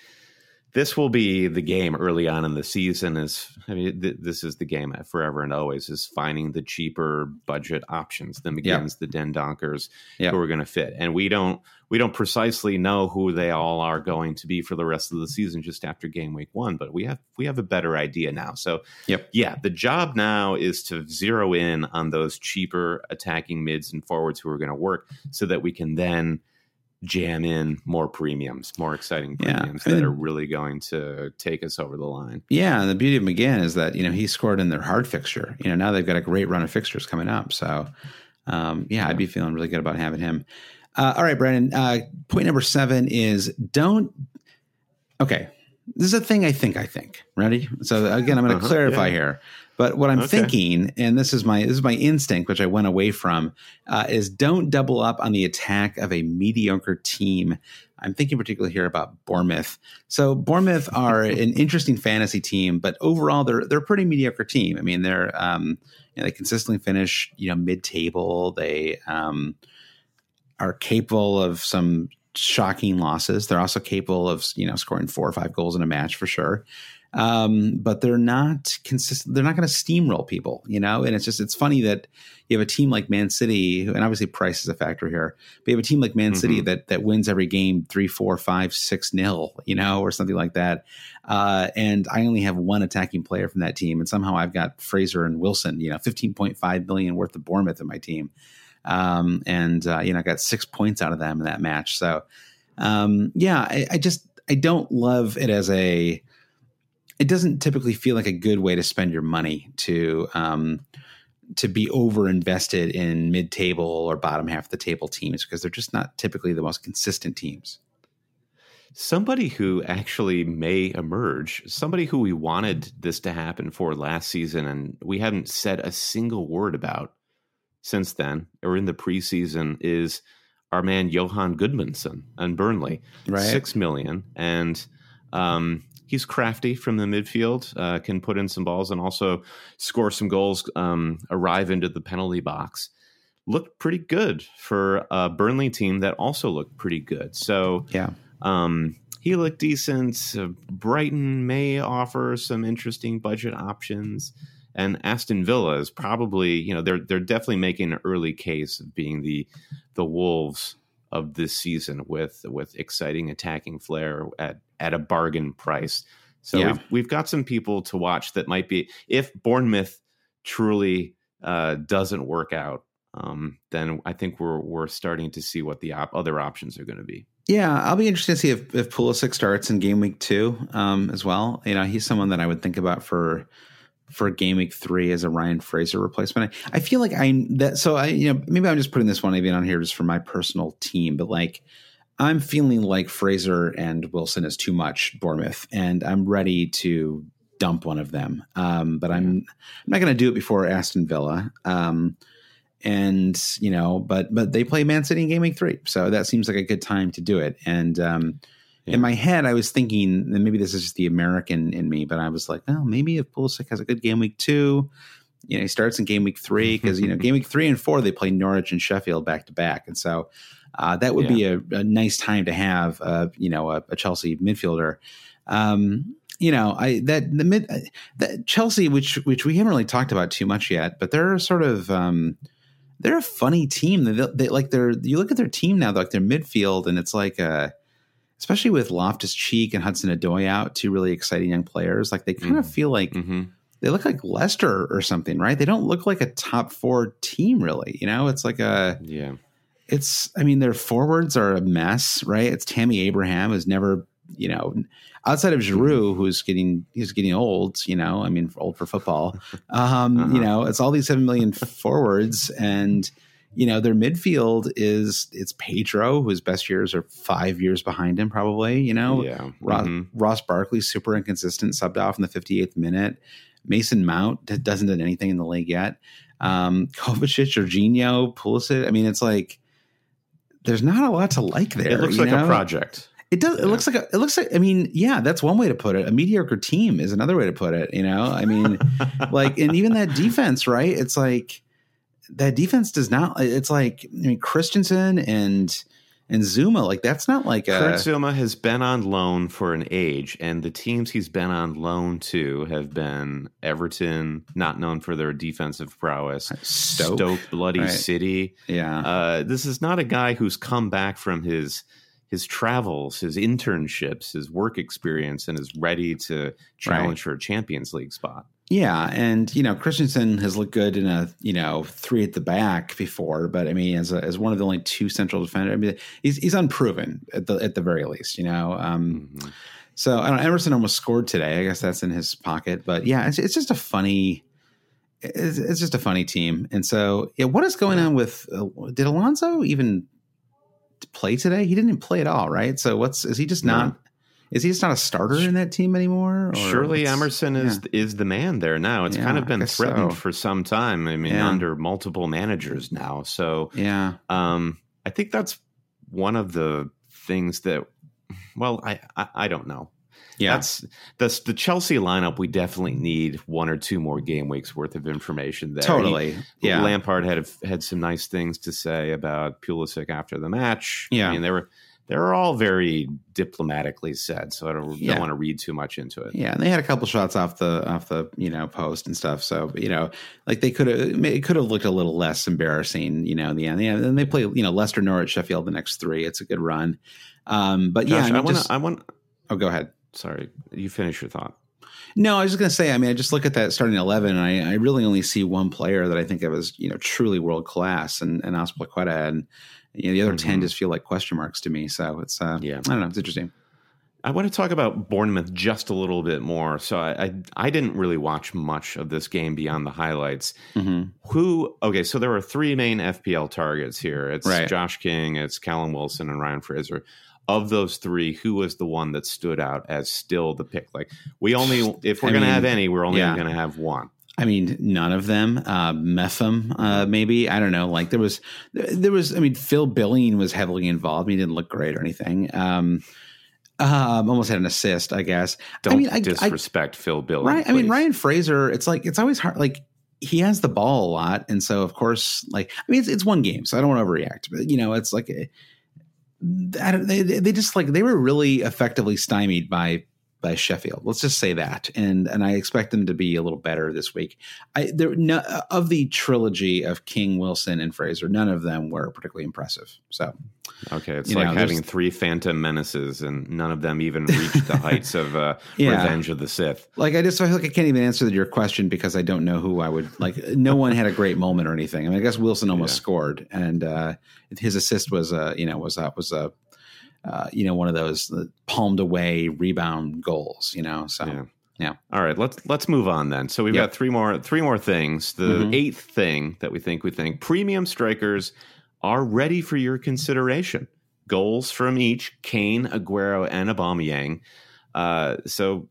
this will be the game early on in the season is i mean th- this is the game forever and always is finding the cheaper budget options the mcginns yep. the dendonckers yep. who are going to fit and we don't we don't precisely know who they all are going to be for the rest of the season just after game week one but we have we have a better idea now so yep. yeah the job now is to zero in on those cheaper attacking mids and forwards who are going to work so that we can then jam in more premiums, more exciting premiums yeah, that are really going to take us over the line. Yeah, and the beauty of McGinn is that you know he scored in their hard fixture. You know now they've got a great run of fixtures coming up. So um, yeah, I'd be feeling really good about having him. Uh, all right, Brandon. Uh, point number seven is don't. Okay, this is a thing I think I think. Ready? So again, I'm going to uh-huh, clarify yeah. here. But what I'm okay. thinking, and this is my this is my instinct, which I went away from, uh, is don't double up on the attack of a mediocre team. I'm thinking particularly here about Bournemouth. So Bournemouth [laughs] are an interesting fantasy team, but overall they're they're a pretty mediocre team. I mean, they're um, you know, they consistently finish you know mid table. They um, are capable of some shocking losses. They're also capable of you know scoring four or five goals in a match for sure um, but they're not consistent. They're not going to steamroll people, you know. And it's just it's funny that you have a team like Man City, and obviously price is a factor here. But you have a team like Man mm-hmm. City that that wins every game three, four, five, six nil, you know, or something like that. Uh, and I only have one attacking player from that team, and somehow I've got Fraser and Wilson, you know, fifteen point five million worth of Bournemouth in my team, um, and uh, you know, I got six points out of them in that match. So um, yeah, I, I just I don't love it as a it doesn't typically feel like a good way to spend your money to um, to be over invested in mid table or bottom half of the table teams because they're just not typically the most consistent teams. Somebody who actually may emerge, somebody who we wanted this to happen for last season, and we haven't said a single word about since then, or in the preseason, is our man Johann Gudmundsson and Burnley, Right. six million, and um, he's crafty from the midfield, uh, can put in some balls and also score some goals, um, arrive into the penalty box. Looked pretty good for a Burnley team that also looked pretty good. So Yeah. um, he looked decent. Brighton may offer some interesting budget options, and Aston Villa is probably you know they're they're definitely making an early case of being the the Wolves of this season with with exciting attacking flair at at a bargain price. So Yeah. we've we've got some people to watch that might be if Bournemouth truly uh, doesn't work out. Um, then I think we're we're starting to see what the op- other options are going to be. Yeah, I'll be interested to see if, if Pulisic starts in game week two um, as well. You know, he's someone that I would think about for for game week three as a Ryan Fraser replacement. I, I feel like I'm that so I you know maybe I'm just putting this one even on here just for my personal team, but like I'm feeling like Fraser and Wilson is too much Bournemouth, and I'm ready to dump one of them. Um, but I'm I'm not going to do it before Aston Villa. Um, and you know, but but they play Man City in game week three, so that seems like a good time to do it. And um, Yeah. in my head, I was thinking, and maybe this is just the American in me, but I was like, oh, maybe if Pulisic has a good game week two, you know, he starts in game week three because you know, [laughs] game week three and four they play Norwich and Sheffield back to back, and so uh, that would be a, a nice time to have, uh, you know, a, a Chelsea midfielder. Um, you know, I that the mid that Chelsea, which which we haven't really talked about too much yet, but they're sort of um, they're a funny team. They, they like they're you look at their team now, like their midfield, and it's like uh especially with Loftus Cheek and Hudson-Odoi out, two really exciting young players. Like they kind of Mhm. feel like hmm they look like Leicester or something, right? They don't look like a top four team, really. You know, it's like a Yeah. it's I mean their forwards are a mess, right? It's Tammy Abraham who's never, you know, outside of Giroud who's getting he's getting old, you know, I mean old for football. Um, [laughs] Uh-huh. you know, it's all these 7 million forwards and you know, their midfield is it's Pedro whose best years are 5 years behind him probably, you know. yeah. Ross, Mhm. Ross Barkley super inconsistent, subbed off in the 58th minute. Mason Mount doesn't do anything in the league yet. Um, [laughs] Kovacic, Jorginho, Pulisic. I mean, it's like there's not a lot to like there. It looks like know? a project. It does. It looks like a, it looks like. I mean, yeah, that's one way to put it. A mediocre team is another way to put it. You know, I mean, [laughs] like, and even that defense, right? It's like that defense does not. It's like I mean, Christensen and and Zouma. Like that's not like a Kurt Zouma has been on loan for an age, and the teams he's been on loan to have been Everton, not known for their defensive prowess, Stoke. Bloody right. City. yeah. Uh, this is not a guy who's come back from his his travels, his internships, his work experience, and is ready to challenge for a Champions League spot. Yeah, and you know Christensen has looked good in a you know three at the back before, but I mean as a, as one of the only two central defenders, I mean he's he's unproven at the at the very least, you know. Um, Mhm. so I don't. Emerson almost scored today. I guess that's in his pocket, but yeah, it's it's just a funny. It's, it's just a funny team, and so yeah, what is going on with? Uh, did Alonso even play today? He didn't play at all, right? So what's is he just No. not? Is he just not a starter in that team anymore? or Surely Emerson is is the man there now. It's Yeah, kind of been threatened so. for some time. I mean, Yeah. under multiple managers now. So Yeah, um, I think that's one of the things that. Well, I I, I don't know. yeah. That's that's the Chelsea lineup. We definitely need one or two more game weeks worth of information there. Totally. He- yeah. Lampard had had some nice things to say about Pulisic after the match. Yeah. I mean they were they were all very diplomatically said, so I don't, Yeah. don't want to read too much into it. Yeah, and they had a couple shots off the off the you know post and stuff. So you know, like they could have it could have looked a little less embarrassing. You know, in the end. Yeah, and they play you know Leicester, Norwich, Sheffield the next three. It's a good run. Um, but yeah, I, mean, I want just- I want. oh, go ahead. Sorry, you finish your thought. No, I was just going to say. I mean, I just look at that starting eleven, and I, I really only see one player that I think of as you know truly world class, and and Azpilicueta, and you know, the other ten Mhm. just feel like question marks to me. So it's uh, Yeah. I don't know, it's interesting. I want to talk about Bournemouth just a little bit more. So I, I, I didn't really watch much of this game beyond the highlights. hmm Who? Okay, so there were three main FPL targets here. It's Right. Josh King, it's Callum Wilson, and Ryan Fraser. Of those three, who was the one that stood out as still the pick? Like we only, if we're I going to mean, have any, we're only yeah. going to have one. I mean, none of them. Uh, Metham, uh, maybe I don't know. Like there was, there was. I mean, Phil Billing was heavily involved. He didn't look great or anything. Um, um, almost had an assist, I guess. Don't I mean, I, disrespect I, Phil Billing. Right. I mean, Ryan Fraser. It's like it's always hard. Like he has the ball a lot, and so of course, like I mean, it's, it's one game, so I don't want to overreact. But you know, it's like a, they they just like they were really effectively stymied by by Sheffield. Let's just say that, and and I expect them to be a little better this week. I there no, of the trilogy of King, Wilson, and Fraser, none of them were particularly impressive. So, okay, it's like know, having three Phantom Menaces, and none of them even reached the heights of uh, [laughs] yeah. Revenge of the Sith. Like I just I feel like I can't even answer your question because I don't know who I would like. No one had a great moment or anything. I mean, I guess Wilson almost yeah. scored, and uh, his assist was a uh, you know was a, was a uh, you know, one of those palmed away rebound goals, you know. So yeah. yeah. All right, let's let's move on then. So we've yep. got three more three more things. The mm-hmm. eighth thing that we think we think premium strikers are ready for your consideration. Goals from each Kane, Aguero, and Aubameyang. Uh, so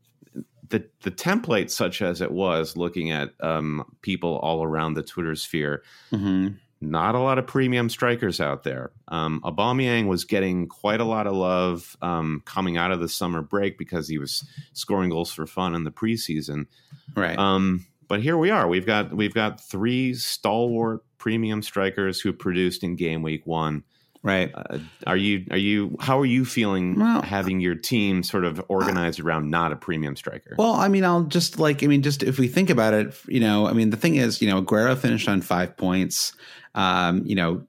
the the template, such as it was, looking at um, people all around the Twitter sphere, mm-hmm not a lot of premium strikers out there. Um, Aubameyang was getting quite a lot of love um, coming out of the summer break because he was scoring goals for fun in the preseason. Right. Um, but here we are. We've got we've got three stalwart premium strikers who produced in game week one. Right. Uh, are you are you how are you feeling well, having your team sort of organized around not a premium striker? Well, I mean, I'll just like I mean, just if we think about it, you know, I mean, the thing is, you know, Aguero finished on five points. Um, you know,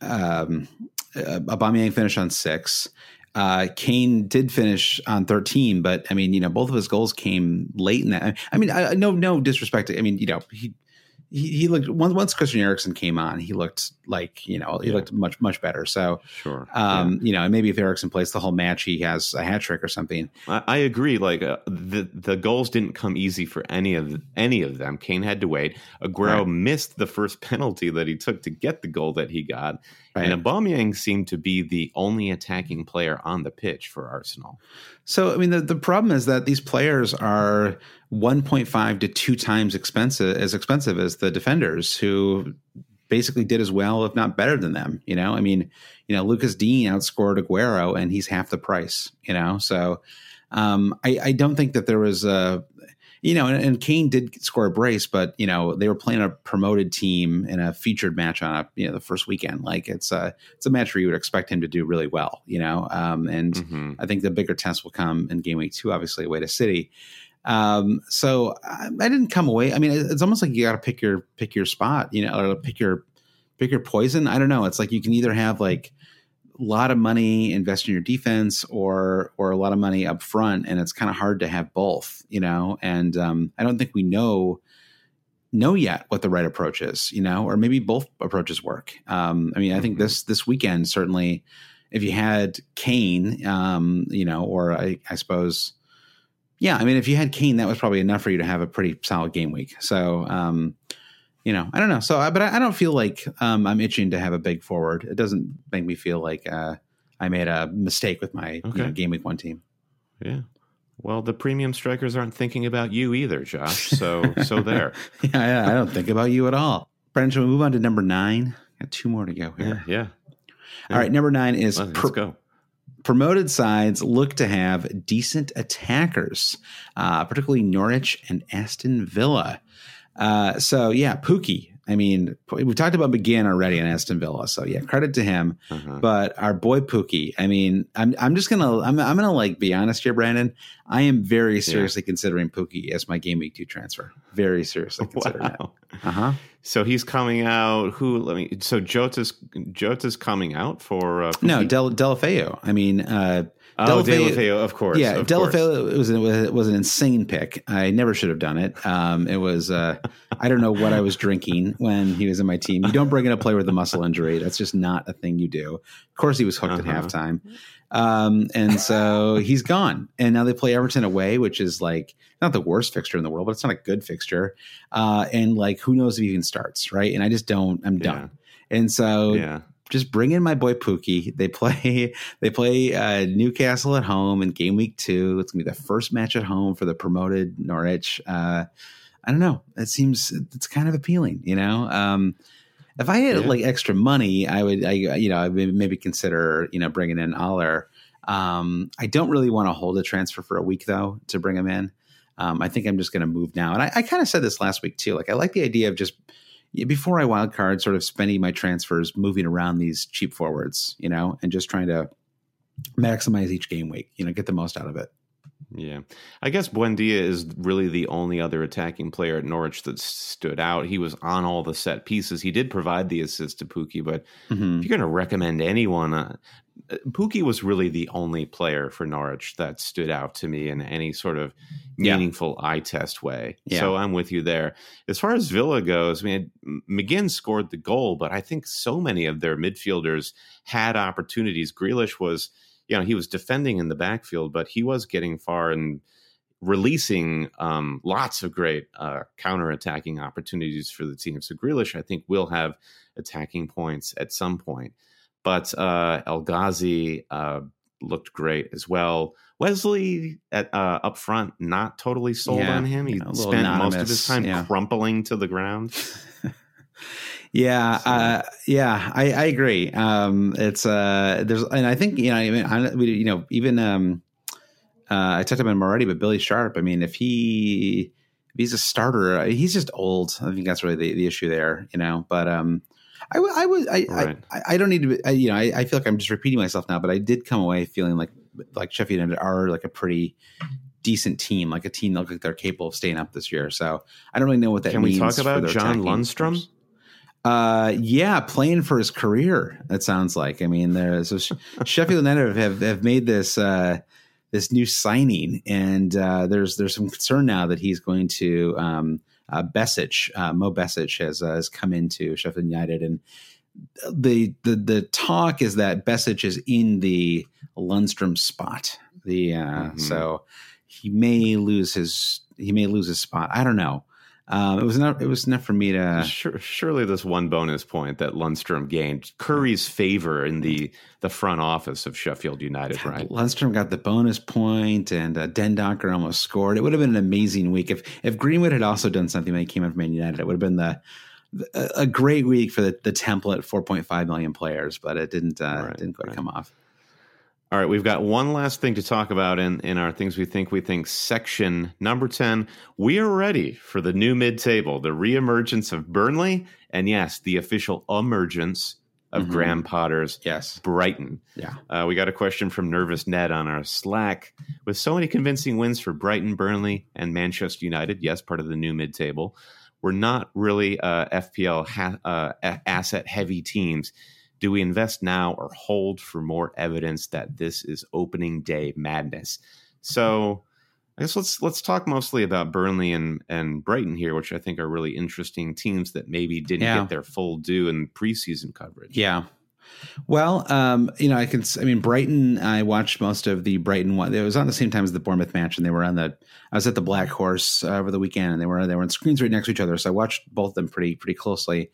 um, uh, Aubameyang finished on six. Uh, Kane did finish on 13, but I mean, you know, both of his goals came late in that. I mean, I, no, no disrespect. I mean, you know, he he, he looked once once Christian Eriksen came on, he looked like you know he yeah. looked much much better. So sure, um, yeah. you know, and maybe if Eriksen plays the whole match, he has a hat trick or something. I, I agree. Like uh, the the goals didn't come easy for any of any of them. Kane had to wait. Aguero right. missed the first [laughs] penalty that he took to get the goal that he got, right. and Aubameyang seemed to be the only attacking player on the pitch for Arsenal. So I mean, the the problem is that these players are 1.5 to two times expensive as expensive as the defenders who basically did as well, if not better than them. You know, I mean, you know, Lucas Digne outscored Aguero and he's half the price, you know, so um, I, I, don't think that there was a, you know, and, and, Kane did score a brace, but you know they were playing a promoted team in a featured match on a you know the first weekend. Like it's a it's a match where you would expect him to do really well, you know. Um, and mm-hmm. I think the bigger test will come in game week two, obviously away to City. Um, so I, I, didn't come away. I mean, it's almost like you got to pick your pick your spot, you know, or pick your pick your poison. I don't know. It's like you can either have like lot of money invest in your defense or or a lot of money up front, and it's kind of hard to have both, you know. And um, I don't think we know know yet what the right approach is, you know, or maybe both approaches work. Um, I mean, I think mm-hmm. this this weekend certainly, if you had Kane, um, you know, or I, I suppose yeah, I mean, if you had Kane, that was probably enough for you to have a pretty solid game week. So, um, you know, I don't know. So, but I, I don't feel like um, I'm itching to have a big forward. It doesn't make me feel like uh, I made a mistake with my okay. you know, game week one team. Yeah. Well, the premium strikers aren't thinking about you either, Josh. So, so [laughs] there. yeah, yeah, I don't think about you at all. Shall we move on to number nine? Got two more to go here. Yeah. yeah. All right, number nine is let's, let's go promoted sides look to have decent attackers, uh, particularly Norwich and Aston Villa. Uh, so yeah, Pukki. I mean, we talked about McGinn already in Aston Villa, so yeah, credit to him. Uh-huh. But our boy Pukki, I mean, I'm I'm just gonna I'm I'm gonna like be honest here, Brandon. I am very seriously yeah. considering Pukki as my game week two transfer. Very seriously [laughs] considering wow. Uh huh. So he's coming out. Who? Let me. So Jota's Jota's coming out for uh, no Del Deulofeu. I mean, uh, Oh, Deulofeu, of course. Yeah, Deulofeu was an, was an insane pick. I never should have done it. Um, it was uh, I don't know what I was drinking when he was in my team. You don't bring in a player with a muscle injury. That's just not a thing you do. Of course, he was hooked uh-huh. at halftime, um, and so he's gone. And now they play Everton away, which is like not the worst fixture in the world, but it's not a good fixture. Uh, and like, who knows if he even starts, right? And I just don't. I'm done. Yeah. And so yeah just bring in my boy Pukki. They play [laughs] they play uh, Newcastle at home in game week two. It's gonna be the first match at home for the promoted Norwich. Uh, I don't know. It seems it's kind of appealing, you know. Um, if I had yeah. like extra money, I would, I, you know, I would maybe consider, you know, bringing in Haller. Um, I don't really want to hold a transfer for a week though to bring him in. Um, I think I'm just going to move now. And I, I kind of said this last week too. Like I like the idea of just before I wild card, sort of spending my transfers, moving around these cheap forwards, you know, and just trying to maximize each game week, you know, get the most out of it. Yeah. I guess Buendia is really the only other attacking player at Norwich that stood out. He was on all the set pieces. He did provide the assist to Pukki, but mm-hmm. if you're going to recommend anyone, uh, Pukki was really the only player for Norwich that stood out to me in any sort of meaningful yeah. eye test way. Yeah. So I'm with you there. As far as Villa goes, I mean, McGinn scored the goal, but I think so many of their midfielders had opportunities. Grealish was, you know, he was defending in the backfield, but he was getting far and releasing um, lots of great uh, counter-attacking opportunities for the team. So Grealish, I think, will have attacking points at some point. But uh, El Ghazi uh, looked great as well. Wesley at uh, up front, not totally sold yeah, on him. He spent anonymous. most of his time yeah. crumpling to the ground. [laughs] yeah, so. uh, yeah, I, I agree. Um, it's uh, there's, and I think you know, I mean, I, we, you know, even um, uh, I talked about him already, but Billy Sharp. I mean, if he if he's a starter, he's just old. I think that's really the, the issue there, you know. But um, I, I was I, right. I, I don't need to be, I, you know I, I feel like I'm just repeating myself now, but I did come away feeling like like Sheffield United are like a pretty decent team, like a team that look like they're capable of staying up this year. So I don't really know what that Can means. Can we talk about John Lundstram? Uh, yeah, playing for his career. It sounds like. I mean, there's so [laughs] Sheffield United have have made this uh, this new signing, and uh, there's there's some concern now that he's going to um, uh, Besic, uh, Mo Besic has uh, has come into Sheffield United, and the the the talk is that Besic is in the Lundstram spot. The uh, mm-hmm. so he may lose his he may lose his spot. I don't know. Um, it was not. It was enough for me to. Sure, surely, this one bonus point that Lundstram gained Curry's favor in the the front office of Sheffield United. God, right, Lundstram got the bonus point, and uh, almost scored. It would have been an amazing week if if Greenwood had also done something when he came in from Man United. It would have been the a great week for the, the template 4.5 million players, but it didn't uh, right, didn't quite right. come off. All right, we've got one last thing to talk about in, in our things we think we think section number 10. We are ready for the new mid table, the reemergence of Burnley, and yes, the official emergence of mm-hmm. Graham Potter's yes. Brighton. Yeah. Uh, we got a question from Nervous Ned on our Slack. With so many convincing wins for Brighton, Burnley, and Manchester United, yes, part of the new mid table, we're not really uh, FPL ha- uh, asset heavy teams. Do we invest now or hold for more evidence that this is opening day madness? So I guess let's let's talk mostly about Burnley and and Brighton here, which I think are really interesting teams that maybe didn't yeah. get their full due in preseason coverage. Yeah. Well, um, you know, I can. I mean, Brighton. I watched most of the Brighton one. It was on the same time as the Bournemouth match, and they were on the. I was at the Black Horse uh, over the weekend, and they were they were on screens right next to each other. So I watched both of them pretty pretty closely.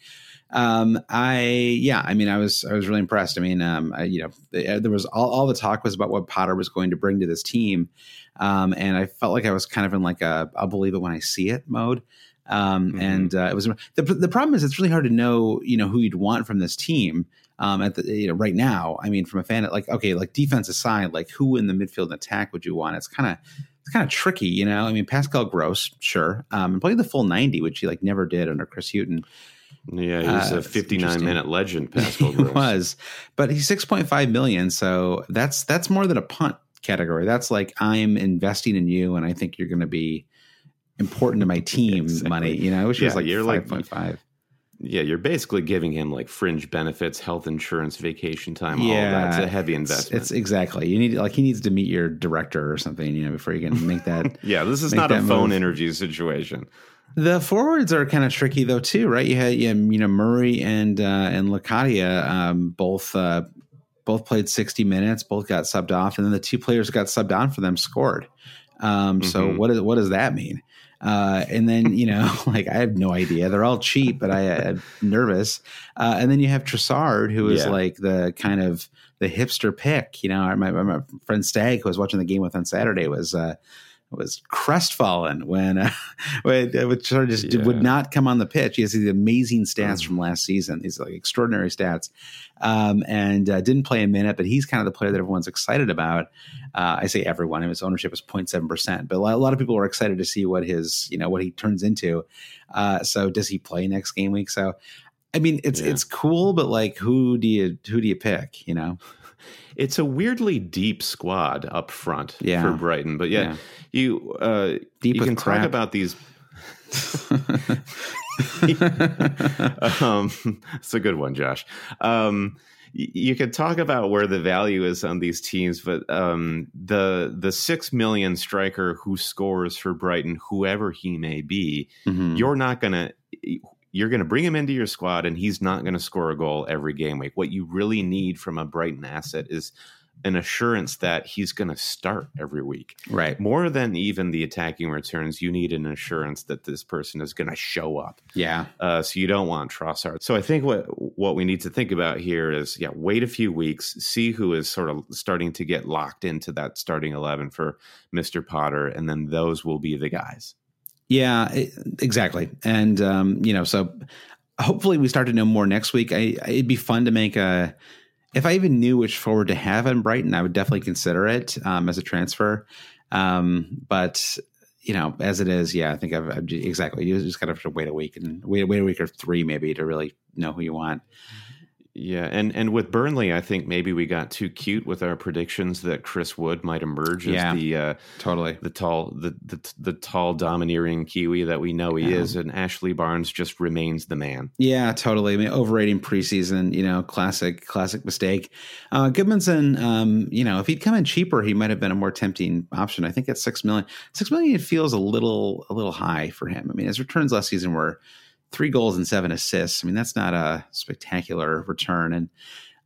Um, I yeah, I mean, I was I was really impressed. I mean, um, I, you know, there was all, all the talk was about what Potter was going to bring to this team, um, and I felt like I was kind of in like a I'll believe it when I see it mode. Um, mm-hmm. and uh, it was the the problem is it's really hard to know you know who you'd want from this team. Um, at the you know right now, I mean, from a fan, like okay, like defense aside, like who in the midfield and attack would you want? It's kind of it's kind of tricky, you know. I mean, Pascal Gross, sure, um, and played the full ninety, which he like never did under Chris Hughton. Yeah, he's uh, a 59 minute legend. [laughs] Pascal he was, but he's 6.5 million, so that's that's more than a punt category. That's like I'm investing in you, and I think you're going to be important to my [laughs] team exactly. money. You know, which yeah, was like you're 5.5. Like, yeah, you're basically giving him like fringe benefits, health insurance, vacation time. Yeah, that's a heavy investment. It's, it's, exactly you need like he needs to meet your director or something, you know, before you can make that. [laughs] yeah, this is not a phone move. interview situation. The forwards are kind of tricky though too, right? You had you know Murray and uh, and Locadia um, both uh, both played sixty minutes, both got subbed off, and then the two players got subbed on for them scored. Um, mm-hmm. So what is what does that mean? Uh, and then you know, [laughs] like I have no idea. They're all cheap, but I, am nervous. Uh, and then you have Trossard, who is yeah. like the kind of the hipster pick. You know, my, my friend Stag, who was watching the game with on Saturday, was uh, was crestfallen when uh, [laughs] when, sort of just yeah. would not come on the pitch. He has these amazing stats mm. from last season, these like extraordinary stats, um, and uh, didn't play a minute. But he's kind of the player that everyone's excited about. Uh, I say everyone. His ownership is 0.7 percent, but a lot, a lot, of people are excited to see what his you know what he turns into. Uh, so does he play next game week? So I mean, it's yeah. it's cool, but like, who do you who do you pick? You know it's a weirdly deep squad up front yeah. for Brighton. But yeah, yeah. you uh, deep you can crap. talk about these. [laughs] [laughs] um, it's a good one, Josh. Um, you could talk about where the value is on these teams, but um, the the six million striker who scores for Brighton, whoever he may be, mm-hmm. you're not gonna you're going to bring him into your squad and he's not going to score a goal every game week. What you really need from a Brighton asset is an assurance that he's going to start every week. Right. More than even the attacking returns, you need an assurance that this person is going to show up. Yeah. Uh, so you don't want Trossard. So I think what what we need to think about here is, yeah, wait a few weeks, see who is sort of starting to get locked into that starting eleven for Mister Potter, and then those will be the guys. Yeah, exactly. And um, you know, so hopefully we start to know more next week. I, it'd be fun to make a. If I even knew which forward to have in Brighton, I would definitely consider it um, as a transfer. Um, but you know, as it is, yeah, I think I've, I've exactly. You just got to wait a week and wait, wait a week or three maybe to really know who you want. Yeah, and and with Burnley, I think maybe we got too cute with our predictions that Chris Wood might emerge as the uh, totally the tall the, the the tall domineering Kiwi that we know he yeah. is, and Ashley Barnes just remains the man. Yeah, totally. I mean, overrating preseason, you know, classic classic mistake. Uh, Gudmundsson, um, you know, if he'd come in cheaper, he might have been a more tempting option. I think at six million, six million feels a little a little high for him. I mean, his returns last season were three goals and seven assists. I mean, that's not a spectacular return. And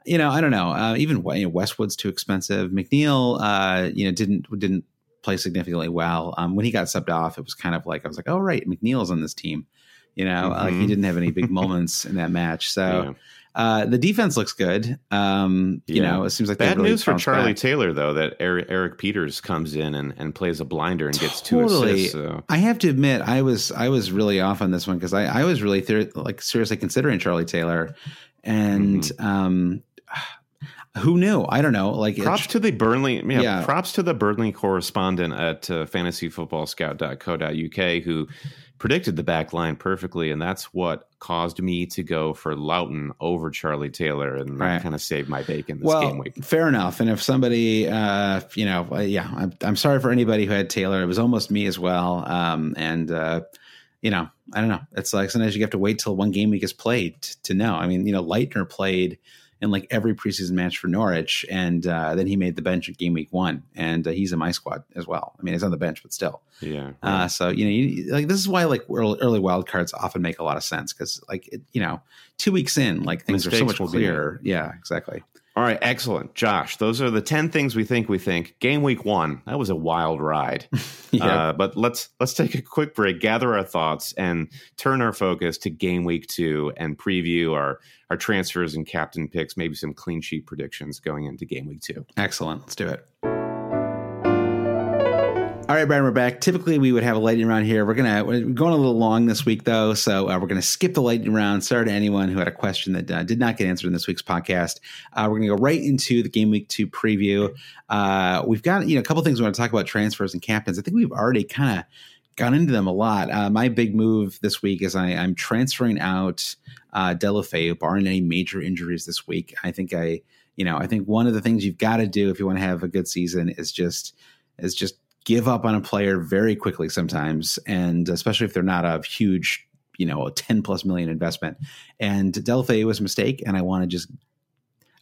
you know, I don't know. Uh, even you know, Westwood's too expensive. McNeil, uh, you know, didn't didn't play significantly well. Um, when he got subbed off, it was kind of like I was like, oh right, McNeil's on this team. You know, mm-hmm. like he didn't have any big [laughs] moments in that match. So. Yeah. Uh, the defense looks good. Um, you know, it seems like bad really news for Charlie back. Taylor though that Eric, Erik, Pieters comes in and, and plays a blinder and gets two assists. So. I have to admit, I was I was really off on this one because I, I was really ther- like seriously considering Charlie Taylor, and mm-hmm. um, [sighs] who knew? I don't know. Like props to the Burnley, yeah, yeah, Props to the Burnley correspondent at uh, fantasyfootballscout.co.uk who predicted the back line perfectly, and that's what caused me to go for Lowton over Charlie Taylor, and right. that kind of saved my bacon this well, game week. Fair enough. And if somebody, uh, you know, uh, yeah, I'm, I'm, sorry for anybody who had Taylor. It was almost me as well. Um, and uh, you know, I don't know. It's like sometimes you have to wait till one game week is played to know. I mean, you know, Leitner played in like every preseason match for Norwich, and uh, then he made the bench at game week one, and uh, he's in my squad as well. I mean, he's on the bench, but still, yeah. Uh, right. Uh, so you know, you, like this is why like early, early wild cards often make a lot of sense because like it, you know, two weeks in, like things Mistakes are so much clearer. Yeah, exactly. All right, excellent, Josh. Those are the ten things we think we think. Game week one, that was a wild ride. [laughs] yeah. Uh, but let's let's take a quick break, gather our thoughts, and turn our focus to game week two and preview our our transfers and captain picks, maybe some clean sheet predictions going into game week two. Excellent. Let's do it. All right, Brian, we're back. Typically, we would have a lightning round here. We're gonna we're going a little long this week, though, so uh, we're gonna skip the lightning round. Sorry to anyone who had a question that uh, did not get answered in this week's podcast. Uh, we're gonna go right into the game week two preview. Uh, we've got you know a couple things we want to talk about transfers and captains. I think we've already kind of gone into them a lot. Uh, my big move this week is I, am transferring out uh, Deulofeu, barring any major injuries this week. I think I, you know, I think one of the things you've got to do if you want to have a good season is just is just give up on a player very quickly sometimes, and especially if they're not a huge, you know, a 10 plus million investment. And Deulofeu was a mistake, and I want to just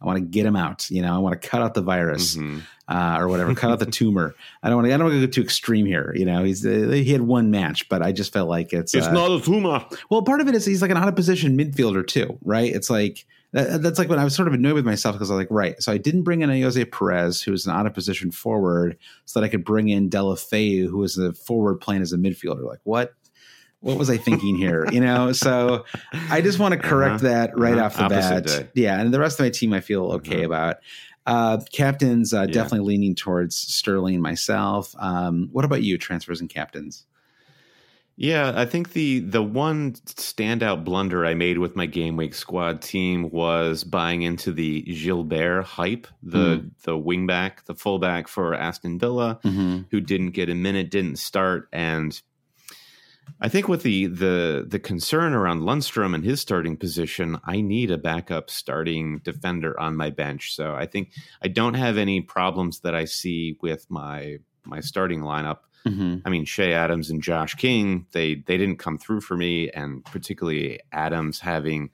I want to get him out. You know, I want to cut out the virus mm-hmm. uh, or whatever, cut out the [laughs] tumor. I don't want to. I don't want to go too extreme here. You know, he's uh, he had one match, but I just felt like it's it's uh, not a tumor. Well, part of it is he's like an out of position midfielder too, right? It's like that, that's like when I was sort of annoyed with myself because I was like, right. So I didn't bring in a Jose Perez, who was an out of position forward, so that I could bring in Deulofeu, who was a forward playing as a midfielder. Like, what? What was I thinking here? you know, [laughs] so I just want to correct uh-huh. that right uh-huh. off the Opposite bat. Day. Yeah, and the rest of my team I feel okay uh-huh. about. Uh, captains uh, Yeah. definitely leaning towards Sterling myself. Um, what about you, transfers and captains? Yeah, I think the the one standout blunder I made with my game week squad team was buying into the Gilbert hype, the the wingback, the fullback for Aston Villa, Mm-hmm. who didn't get a minute, didn't start, and I think with the the the concern around Lundstram and his starting position, I need a backup starting defender on my bench. So I think I don't have any problems that I see with my my starting lineup. Mm-hmm. I mean, Che Adams and Josh King, they they didn't come through for me, and particularly Adams having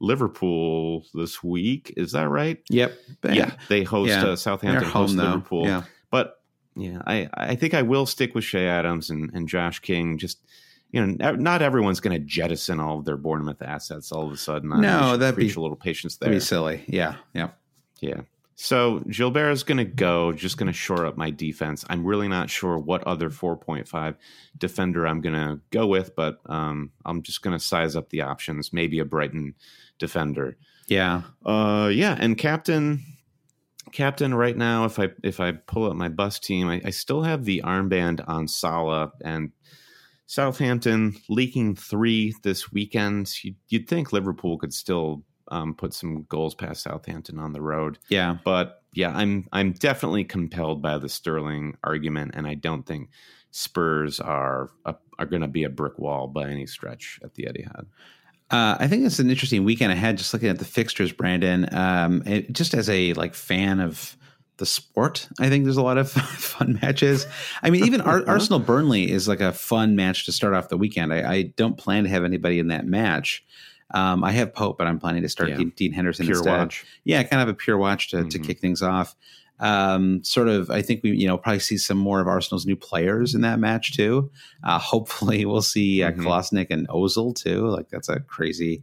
Liverpool this week. Is that right? Yep. Yeah, they host Yeah. uh, Southampton, They're home host. Liverpool. Yeah. But yeah, I I think I will stick with Che Adams and, and Josh King. Just you know, not everyone's going to jettison all of their Bournemouth assets all of a sudden. I No, that'd be- a little patience That'd there. be silly. Yeah. Yeah. Yeah. So Gilbert is going to go, just going to shore up my defense. I'm really not sure what other 4.5 defender I'm going to go with, but um, I'm just going to size up the options. Maybe a Brighton defender. Yeah. Uh, yeah, and captain, captain. Right now, if I if I pull up my bus team, I, I still have the armband on Salah and Southampton leaking three this weekend. You'd, you'd think Liverpool could still um, put some goals past Southampton on the road, Yeah. but yeah, I'm I'm definitely compelled by the Sterling argument, and I don't think Spurs are a, are going to be a brick wall by any stretch at the Etihad. Uh, I think it's an interesting weekend ahead. Just looking at the fixtures, Brandon. Um, it, just as a like fan of the sport, I think there's a lot of [laughs] fun matches. I mean, even Ar- [laughs] Arsenal Burnley is like a fun match to start off the weekend. I, I don't plan to have anybody in that match. Um, I have Pope, but I'm planning to start Yeah. Dean, Henderson Pure instead. watch. Yeah, kind of a pure watch to, to Mhm. kick things off. Um, sort of, I think we, you know, probably see some more of Arsenal's new players in that match too. Uh, [laughs] hopefully, we'll see uh, Mhm. Kolasinac and Ozil too. Like that's a crazy,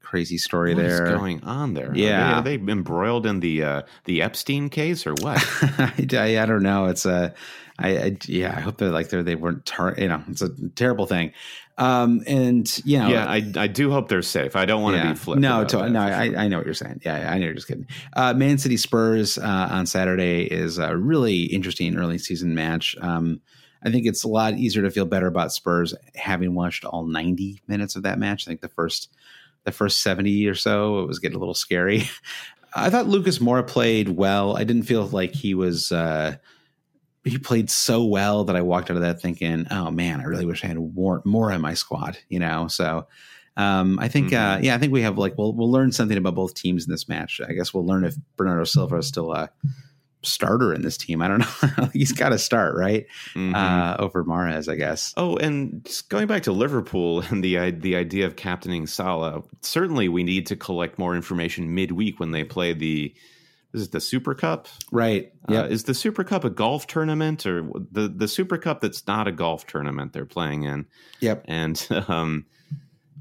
crazy story What there. going on there? Are Yeah. they, are they embroiled in the uh, the Epstein case or what? I, [laughs] I, I don't know. It's a, I, I yeah. I hope that like they they weren't tar- you know it's a terrible thing. Um, and you know, yeah, I, I do hope they're safe. I don't want to Yeah. be flipped. No, to, no, I, sure. I know what you're saying. Yeah, I know you're just kidding. Uh, Man City Spurs uh, on Saturday is a really interesting early season match. Um, I think it's a lot easier to feel better about Spurs having watched all 90 minutes of that match. I think the first the first 70 or so it was getting a little scary. [laughs] I thought Lucas Moura played well. I didn't feel like he was. Uh, he played so well that I walked out of that thinking, "Oh man, I really wish I had more more in my squad." You know, so um, I think, uh, yeah, I think we have like we'll we'll learn something about both teams in this match. I guess we'll learn if Bernardo Silva is still a starter in this team. I don't [laughs] know. He's got to start right Mhm. uh, over Mahrez, I guess. Oh, and just going back to Liverpool and the the idea of captaining Salah, certainly we need to collect more information midweek when they play the. Is it the Super Cup? Right. Yeah. Yeah. is the Super Cup a golf tournament or the the Super Cup that's not a golf tournament they're playing in? yep. and [laughs] um,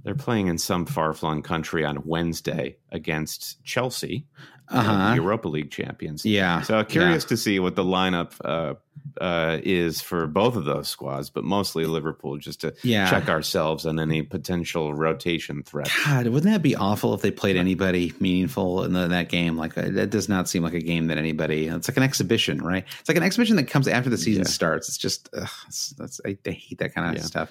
they're playing in some far flung country on Wednesday against Chelsea, Uh uh, huh. Europa League champions. Yeah. So curious to see what the lineup uh, uh, is for both of those squads, but mostly Liverpool, just to Yeah. check ourselves on any potential rotation threat. God, wouldn't that be awful if they played anybody meaningful in the, that game? Like uh, that does not seem like a game that anybody. It's like an exhibition, right? It's like an exhibition that comes after the season Yeah. starts. It's just ugh, it's, that's I, I hate that kind of Yeah. stuff.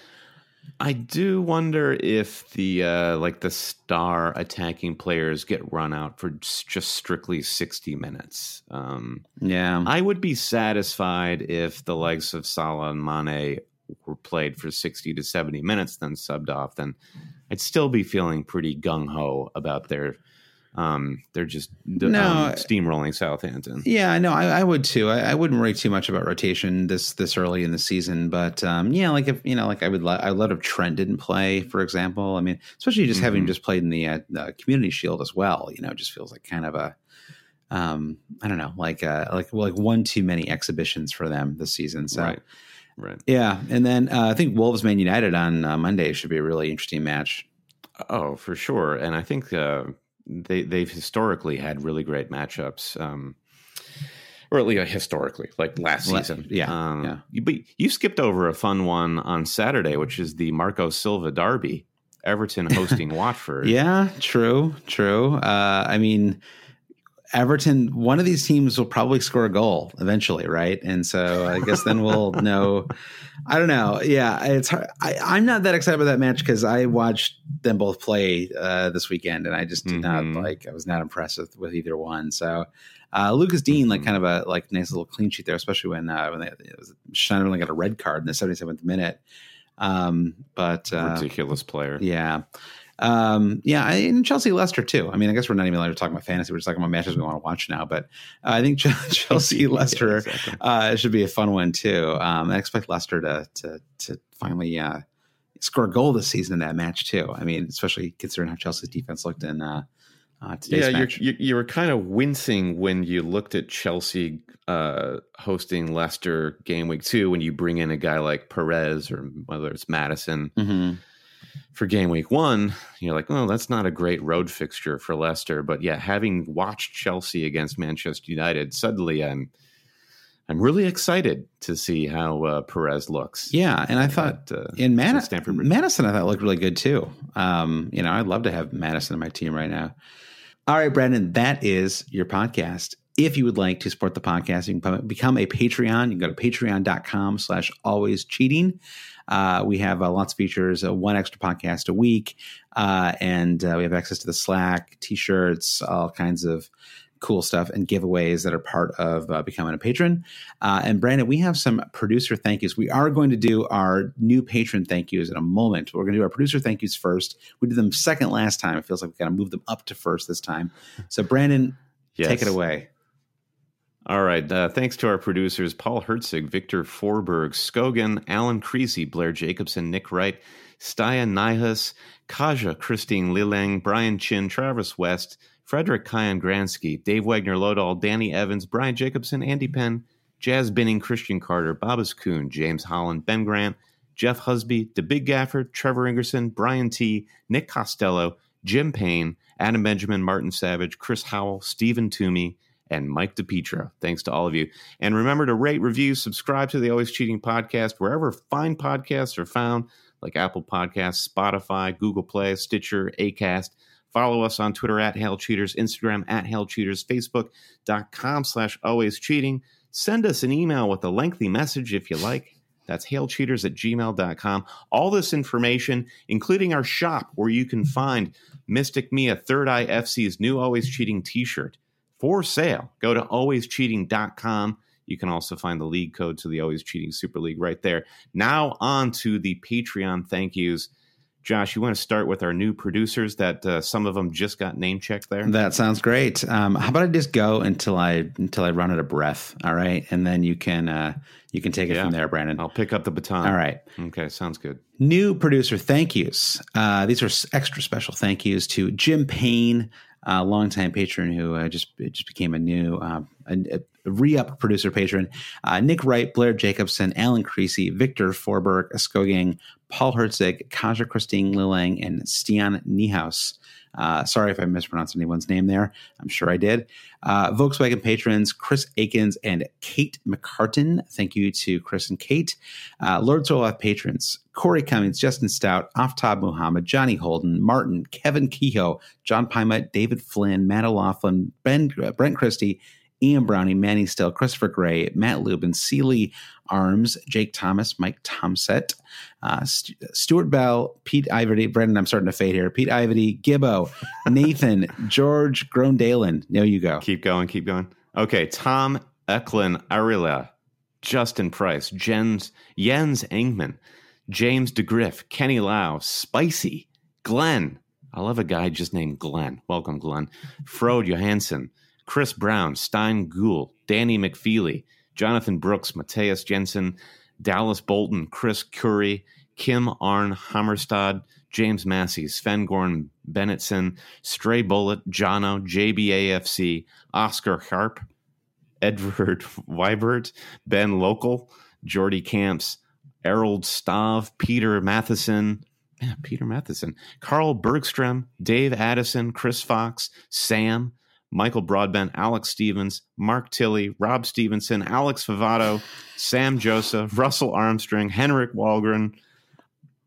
I do wonder if the uh, like the star attacking players get run out for just strictly sixty minutes. Um, Yeah, I would be satisfied if the likes of Salah and Mane were played for 60 to 70 minutes, then subbed off. Then I'd still be feeling pretty gung ho about their. Um, they're just No. um, steamrolling Southampton. yeah, no, I, I would too. I, I wouldn't worry too much about rotation this this early in the season, but um, yeah, like if you know, like I would, lo- I love if Trent didn't play, for example. I mean, especially just having Mhm. just played in the, uh, Community Shield as well. You know, it just feels like kind of a, um, I don't know, like uh, like like one too many exhibitions for them this season. So Right, right. yeah, and then uh, I think Wolves Man United on uh, Monday should be a really interesting match. Oh, for sure. And I think uh, they they've historically had really great matchups. Um, or at least historically, like last season. yeah, Um, yeah. you- But you skipped over a fun one on Saturday, which is the Marco Silva Derby. Everton hosting [laughs] Watford. Yeah, true, true. Uh, I mean, Everton, one of these teams will probably score a goal eventually, right? And so I guess then we'll [laughs] know. I don't know. Yeah, it's hard. I, am not that excited about that match because I watched them both play uh, this weekend, and I just did mm-hmm. not like. I was not impressed with, with either one. So uh, Lucas Digne, like mm-hmm. kind of a like nice little clean sheet there, especially when uh, when they it was, Schneiderlin got a red card in the 77th minute. Um, but uh, ridiculous player. Yeah. Um, yeah, and Chelsea Leicester too. I mean, I guess we're not even allowed to talk about fantasy. We're just talking about matches we want to watch now. But uh, I think [laughs] Chelsea Leicester [laughs] yeah, exactly. uh, should be a fun one too. Um, I expect Leicester to to to finally uh, score a goal this season in that match too. I mean, especially considering how Chelsea's defense looked in uh, uh, today's yeah, match. You, you were kind of wincing when you looked at Chelsea uh, hosting Leicester game week two when you bring in a guy like Perez or whether it's Maddison. Mm-hmm for game week one, you're like, oh, that's not a great road fixture for Leicester. But yeah, having watched Chelsea against Manchester United, suddenly I'm I'm really excited to see how uh, Perez looks. Yeah, and I thought at, uh, in Man- Stanford Maddison, I thought looked really good too. Um, you know, I'd love to have Maddison in my team right now. All right, Brandon, that is your podcast. If you would like to support the podcast, you can become a Patreon. You can go to patreon.com slash always cheating. Uh, we have uh, lots of features, uh, one extra podcast a week, uh, and uh, we have access to the Slack, t-shirts, all kinds of cool stuff and giveaways that are part of uh, becoming a patron. Uh, and Brandon, we have some producer thank yous. We are going to do our new patron thank yous in a moment. We're going to do our producer thank yous first. We did them second last time. It feels like we've got to move them up to first this time. So, Brandon, yes. take it away. All right. Uh, thanks to our producers Paul Herzig, Victor Forberg, Skogan, Alan Creasy, Blair Jacobson, Nick Wright, Staya Nihas, Kaja, Christine Lilang, Brian Chin, Travis West, Frederick Kyan Gransky, Dave Wagner Lodahl, Danny Evans, Brian Jacobson, Andy Penn, Jazz Binning, Christian Carter, Bobas Kuhn, James Holland, Ben Grant, Jeff Husby, The Big Gaffer, Trevor Ingerson, Brian T., Nick Costello, Jim Payne, Adam Benjamin, Martin Savage, Chris Howell, Stephen Toomey, and Mike DePietro. Thanks to all of you. And remember to rate, review, subscribe to the Always Cheating podcast wherever fine podcasts are found, like Apple Podcasts, Spotify, Google Play, Stitcher, Acast. Follow us on Twitter at Hail Cheaters, Instagram at Hail Cheaters, Facebook.com slash always cheating. Send us an email with a lengthy message if you like. That's hailcheaters at gmail.com. All this information, including our shop where you can find Mystic Mia Third Eye FC's new Always Cheating t shirt for sale. Go to alwayscheating.com. You can also find the league code to the Always Cheating Super League right there. Now, on to the Patreon thank yous. Josh, you want to start with our new producers that uh, some of them just got name checked there? That sounds great. Um, how about I just go until I until I run out of breath? All right, and then you can uh, you can take it yeah. from there, Brandon. I'll pick up the baton. All right. Okay, sounds good. New producer thank yous. Uh, these are extra special thank yous to Jim Payne, uh, longtime patron who uh, just just became a new uh, a, a re-up producer patron. Uh, Nick Wright, Blair Jacobson, Alan Creasy, Victor Forberg, Skogang, Paul Herzig, Kaja Christine Lilang, and Stian Niehaus. Uh, sorry if I mispronounced anyone's name there. I'm sure I did. Uh, Volkswagen patrons Chris Akins and Kate McCartan. Thank you to Chris and Kate. Uh, Lord Sorloth patrons Corey Cummings, Justin Stout, Aftab Muhammad, Johnny Holden, Martin, Kevin Kehoe, John Pima, David Flynn, Matt O'Laughlin, ben, Brent Christie, Ian Browning, Manny Still, Christopher Gray, Matt Lubin, Sealy Arms, Jake Thomas, Mike Tomset, uh, St- Stuart Bell, Pete Iverty, Brendan, I'm starting to fade here, Pete Iverty, Gibbo, [laughs] Nathan, George Grondalen. There you go. Keep going, keep going. Okay, Tom Eklund Arila, Justin Price, Jens, Jens Engman, James DeGriff, Kenny Lau, Spicy, Glenn. I love a guy just named Glenn. Welcome, Glenn. Frode Johansson, Chris Brown, Stein Gould, Danny McFeely, Jonathan Brooks, Mateus Jensen, Dallas Bolton, Chris Curry, Kim Arn Hammerstad, James Massey, Sven Gorn Bennettson, Stray Bullet, Jono, JBAFC, Oscar Harp, Edward [laughs] Weibert, Ben Local, Jordy Camps, Errol Stav, Peter Matheson, Peter Matheson, Carl Bergstrom, Dave Addison, Chris Fox, Sam, Michael Broadbent, Alex Stevens, Mark Tilley, Rob Stevenson, Alex Favato, Sam Joseph, Russell Armstrong, Henrik Walgren,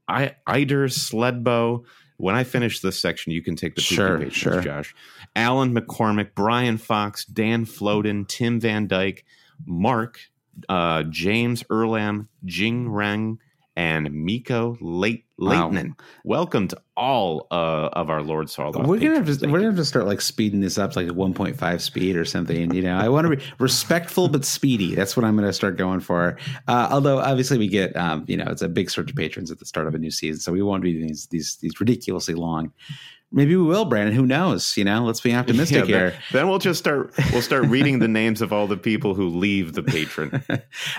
I- Eider Sledbo, when I finish this section, you can take the Sure, patrons, sure. Josh. Alan McCormick, Brian Fox, Dan Floden, Tim Van Dyke, Mark, uh, James Erlam, Jing Reng, and Miko Late Wow. Welcome to all uh, of our Lord Sorloth. We're gonna have to we're gonna have to start like speeding this up like 1.5 speed or something. You know, I want to be [laughs] respectful but speedy. That's what I'm gonna start going for. Uh, although obviously we get um, you know it's a big surge of patrons at the start of a new season, so we won't be doing these these these ridiculously long. Maybe we will, Brandon. Who knows? You know, let's be [laughs] optimistic Yeah, here. then, then we'll just start. We'll start reading the names of all the people who leave the patron. [laughs]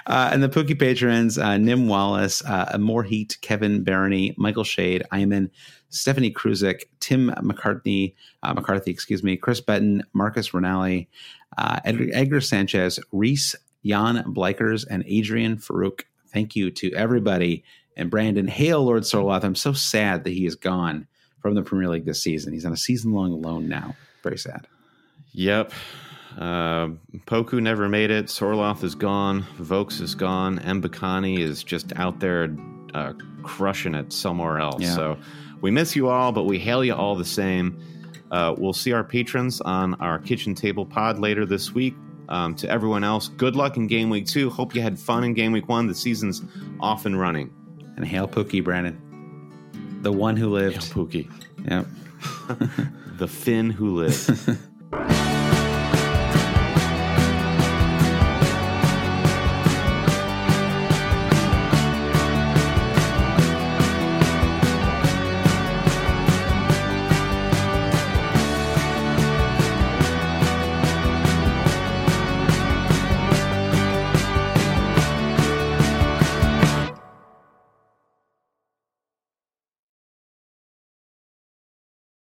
uh, and the Pukki patrons, uh, Nim Wallace, uh, More Heat, Kevin Barony, Michael Shade, Iman, Stephanie Kruzik, Tim McCartney, uh, McCarthy, excuse me, Chris Betton, Marcus Rinaldi, uh, Edgar, Edgar Sanchez, Reese, Jan Blikers, and Adrian Farouk. Thank you to everybody. And Brandon, hail Lord Sorloth. I'm so sad that he is gone from the Premier League this season. He's on a season long loan now. Very sad. Yep. Uh, Poku never made it. Sorloth is gone. Vokes is gone. Mbokani is just out there uh, crushing it somewhere else. Yeah. So we miss you all, but we hail you all the same. Uh, we'll see our patrons on our kitchen table pod later this week. Um, to everyone else, good luck in game week two. Hope you had fun in game week one. The season's off and running. And hail Pukki, Brandon. The one who lived. Pukki, Yep. [laughs] the Finn who lived. [laughs]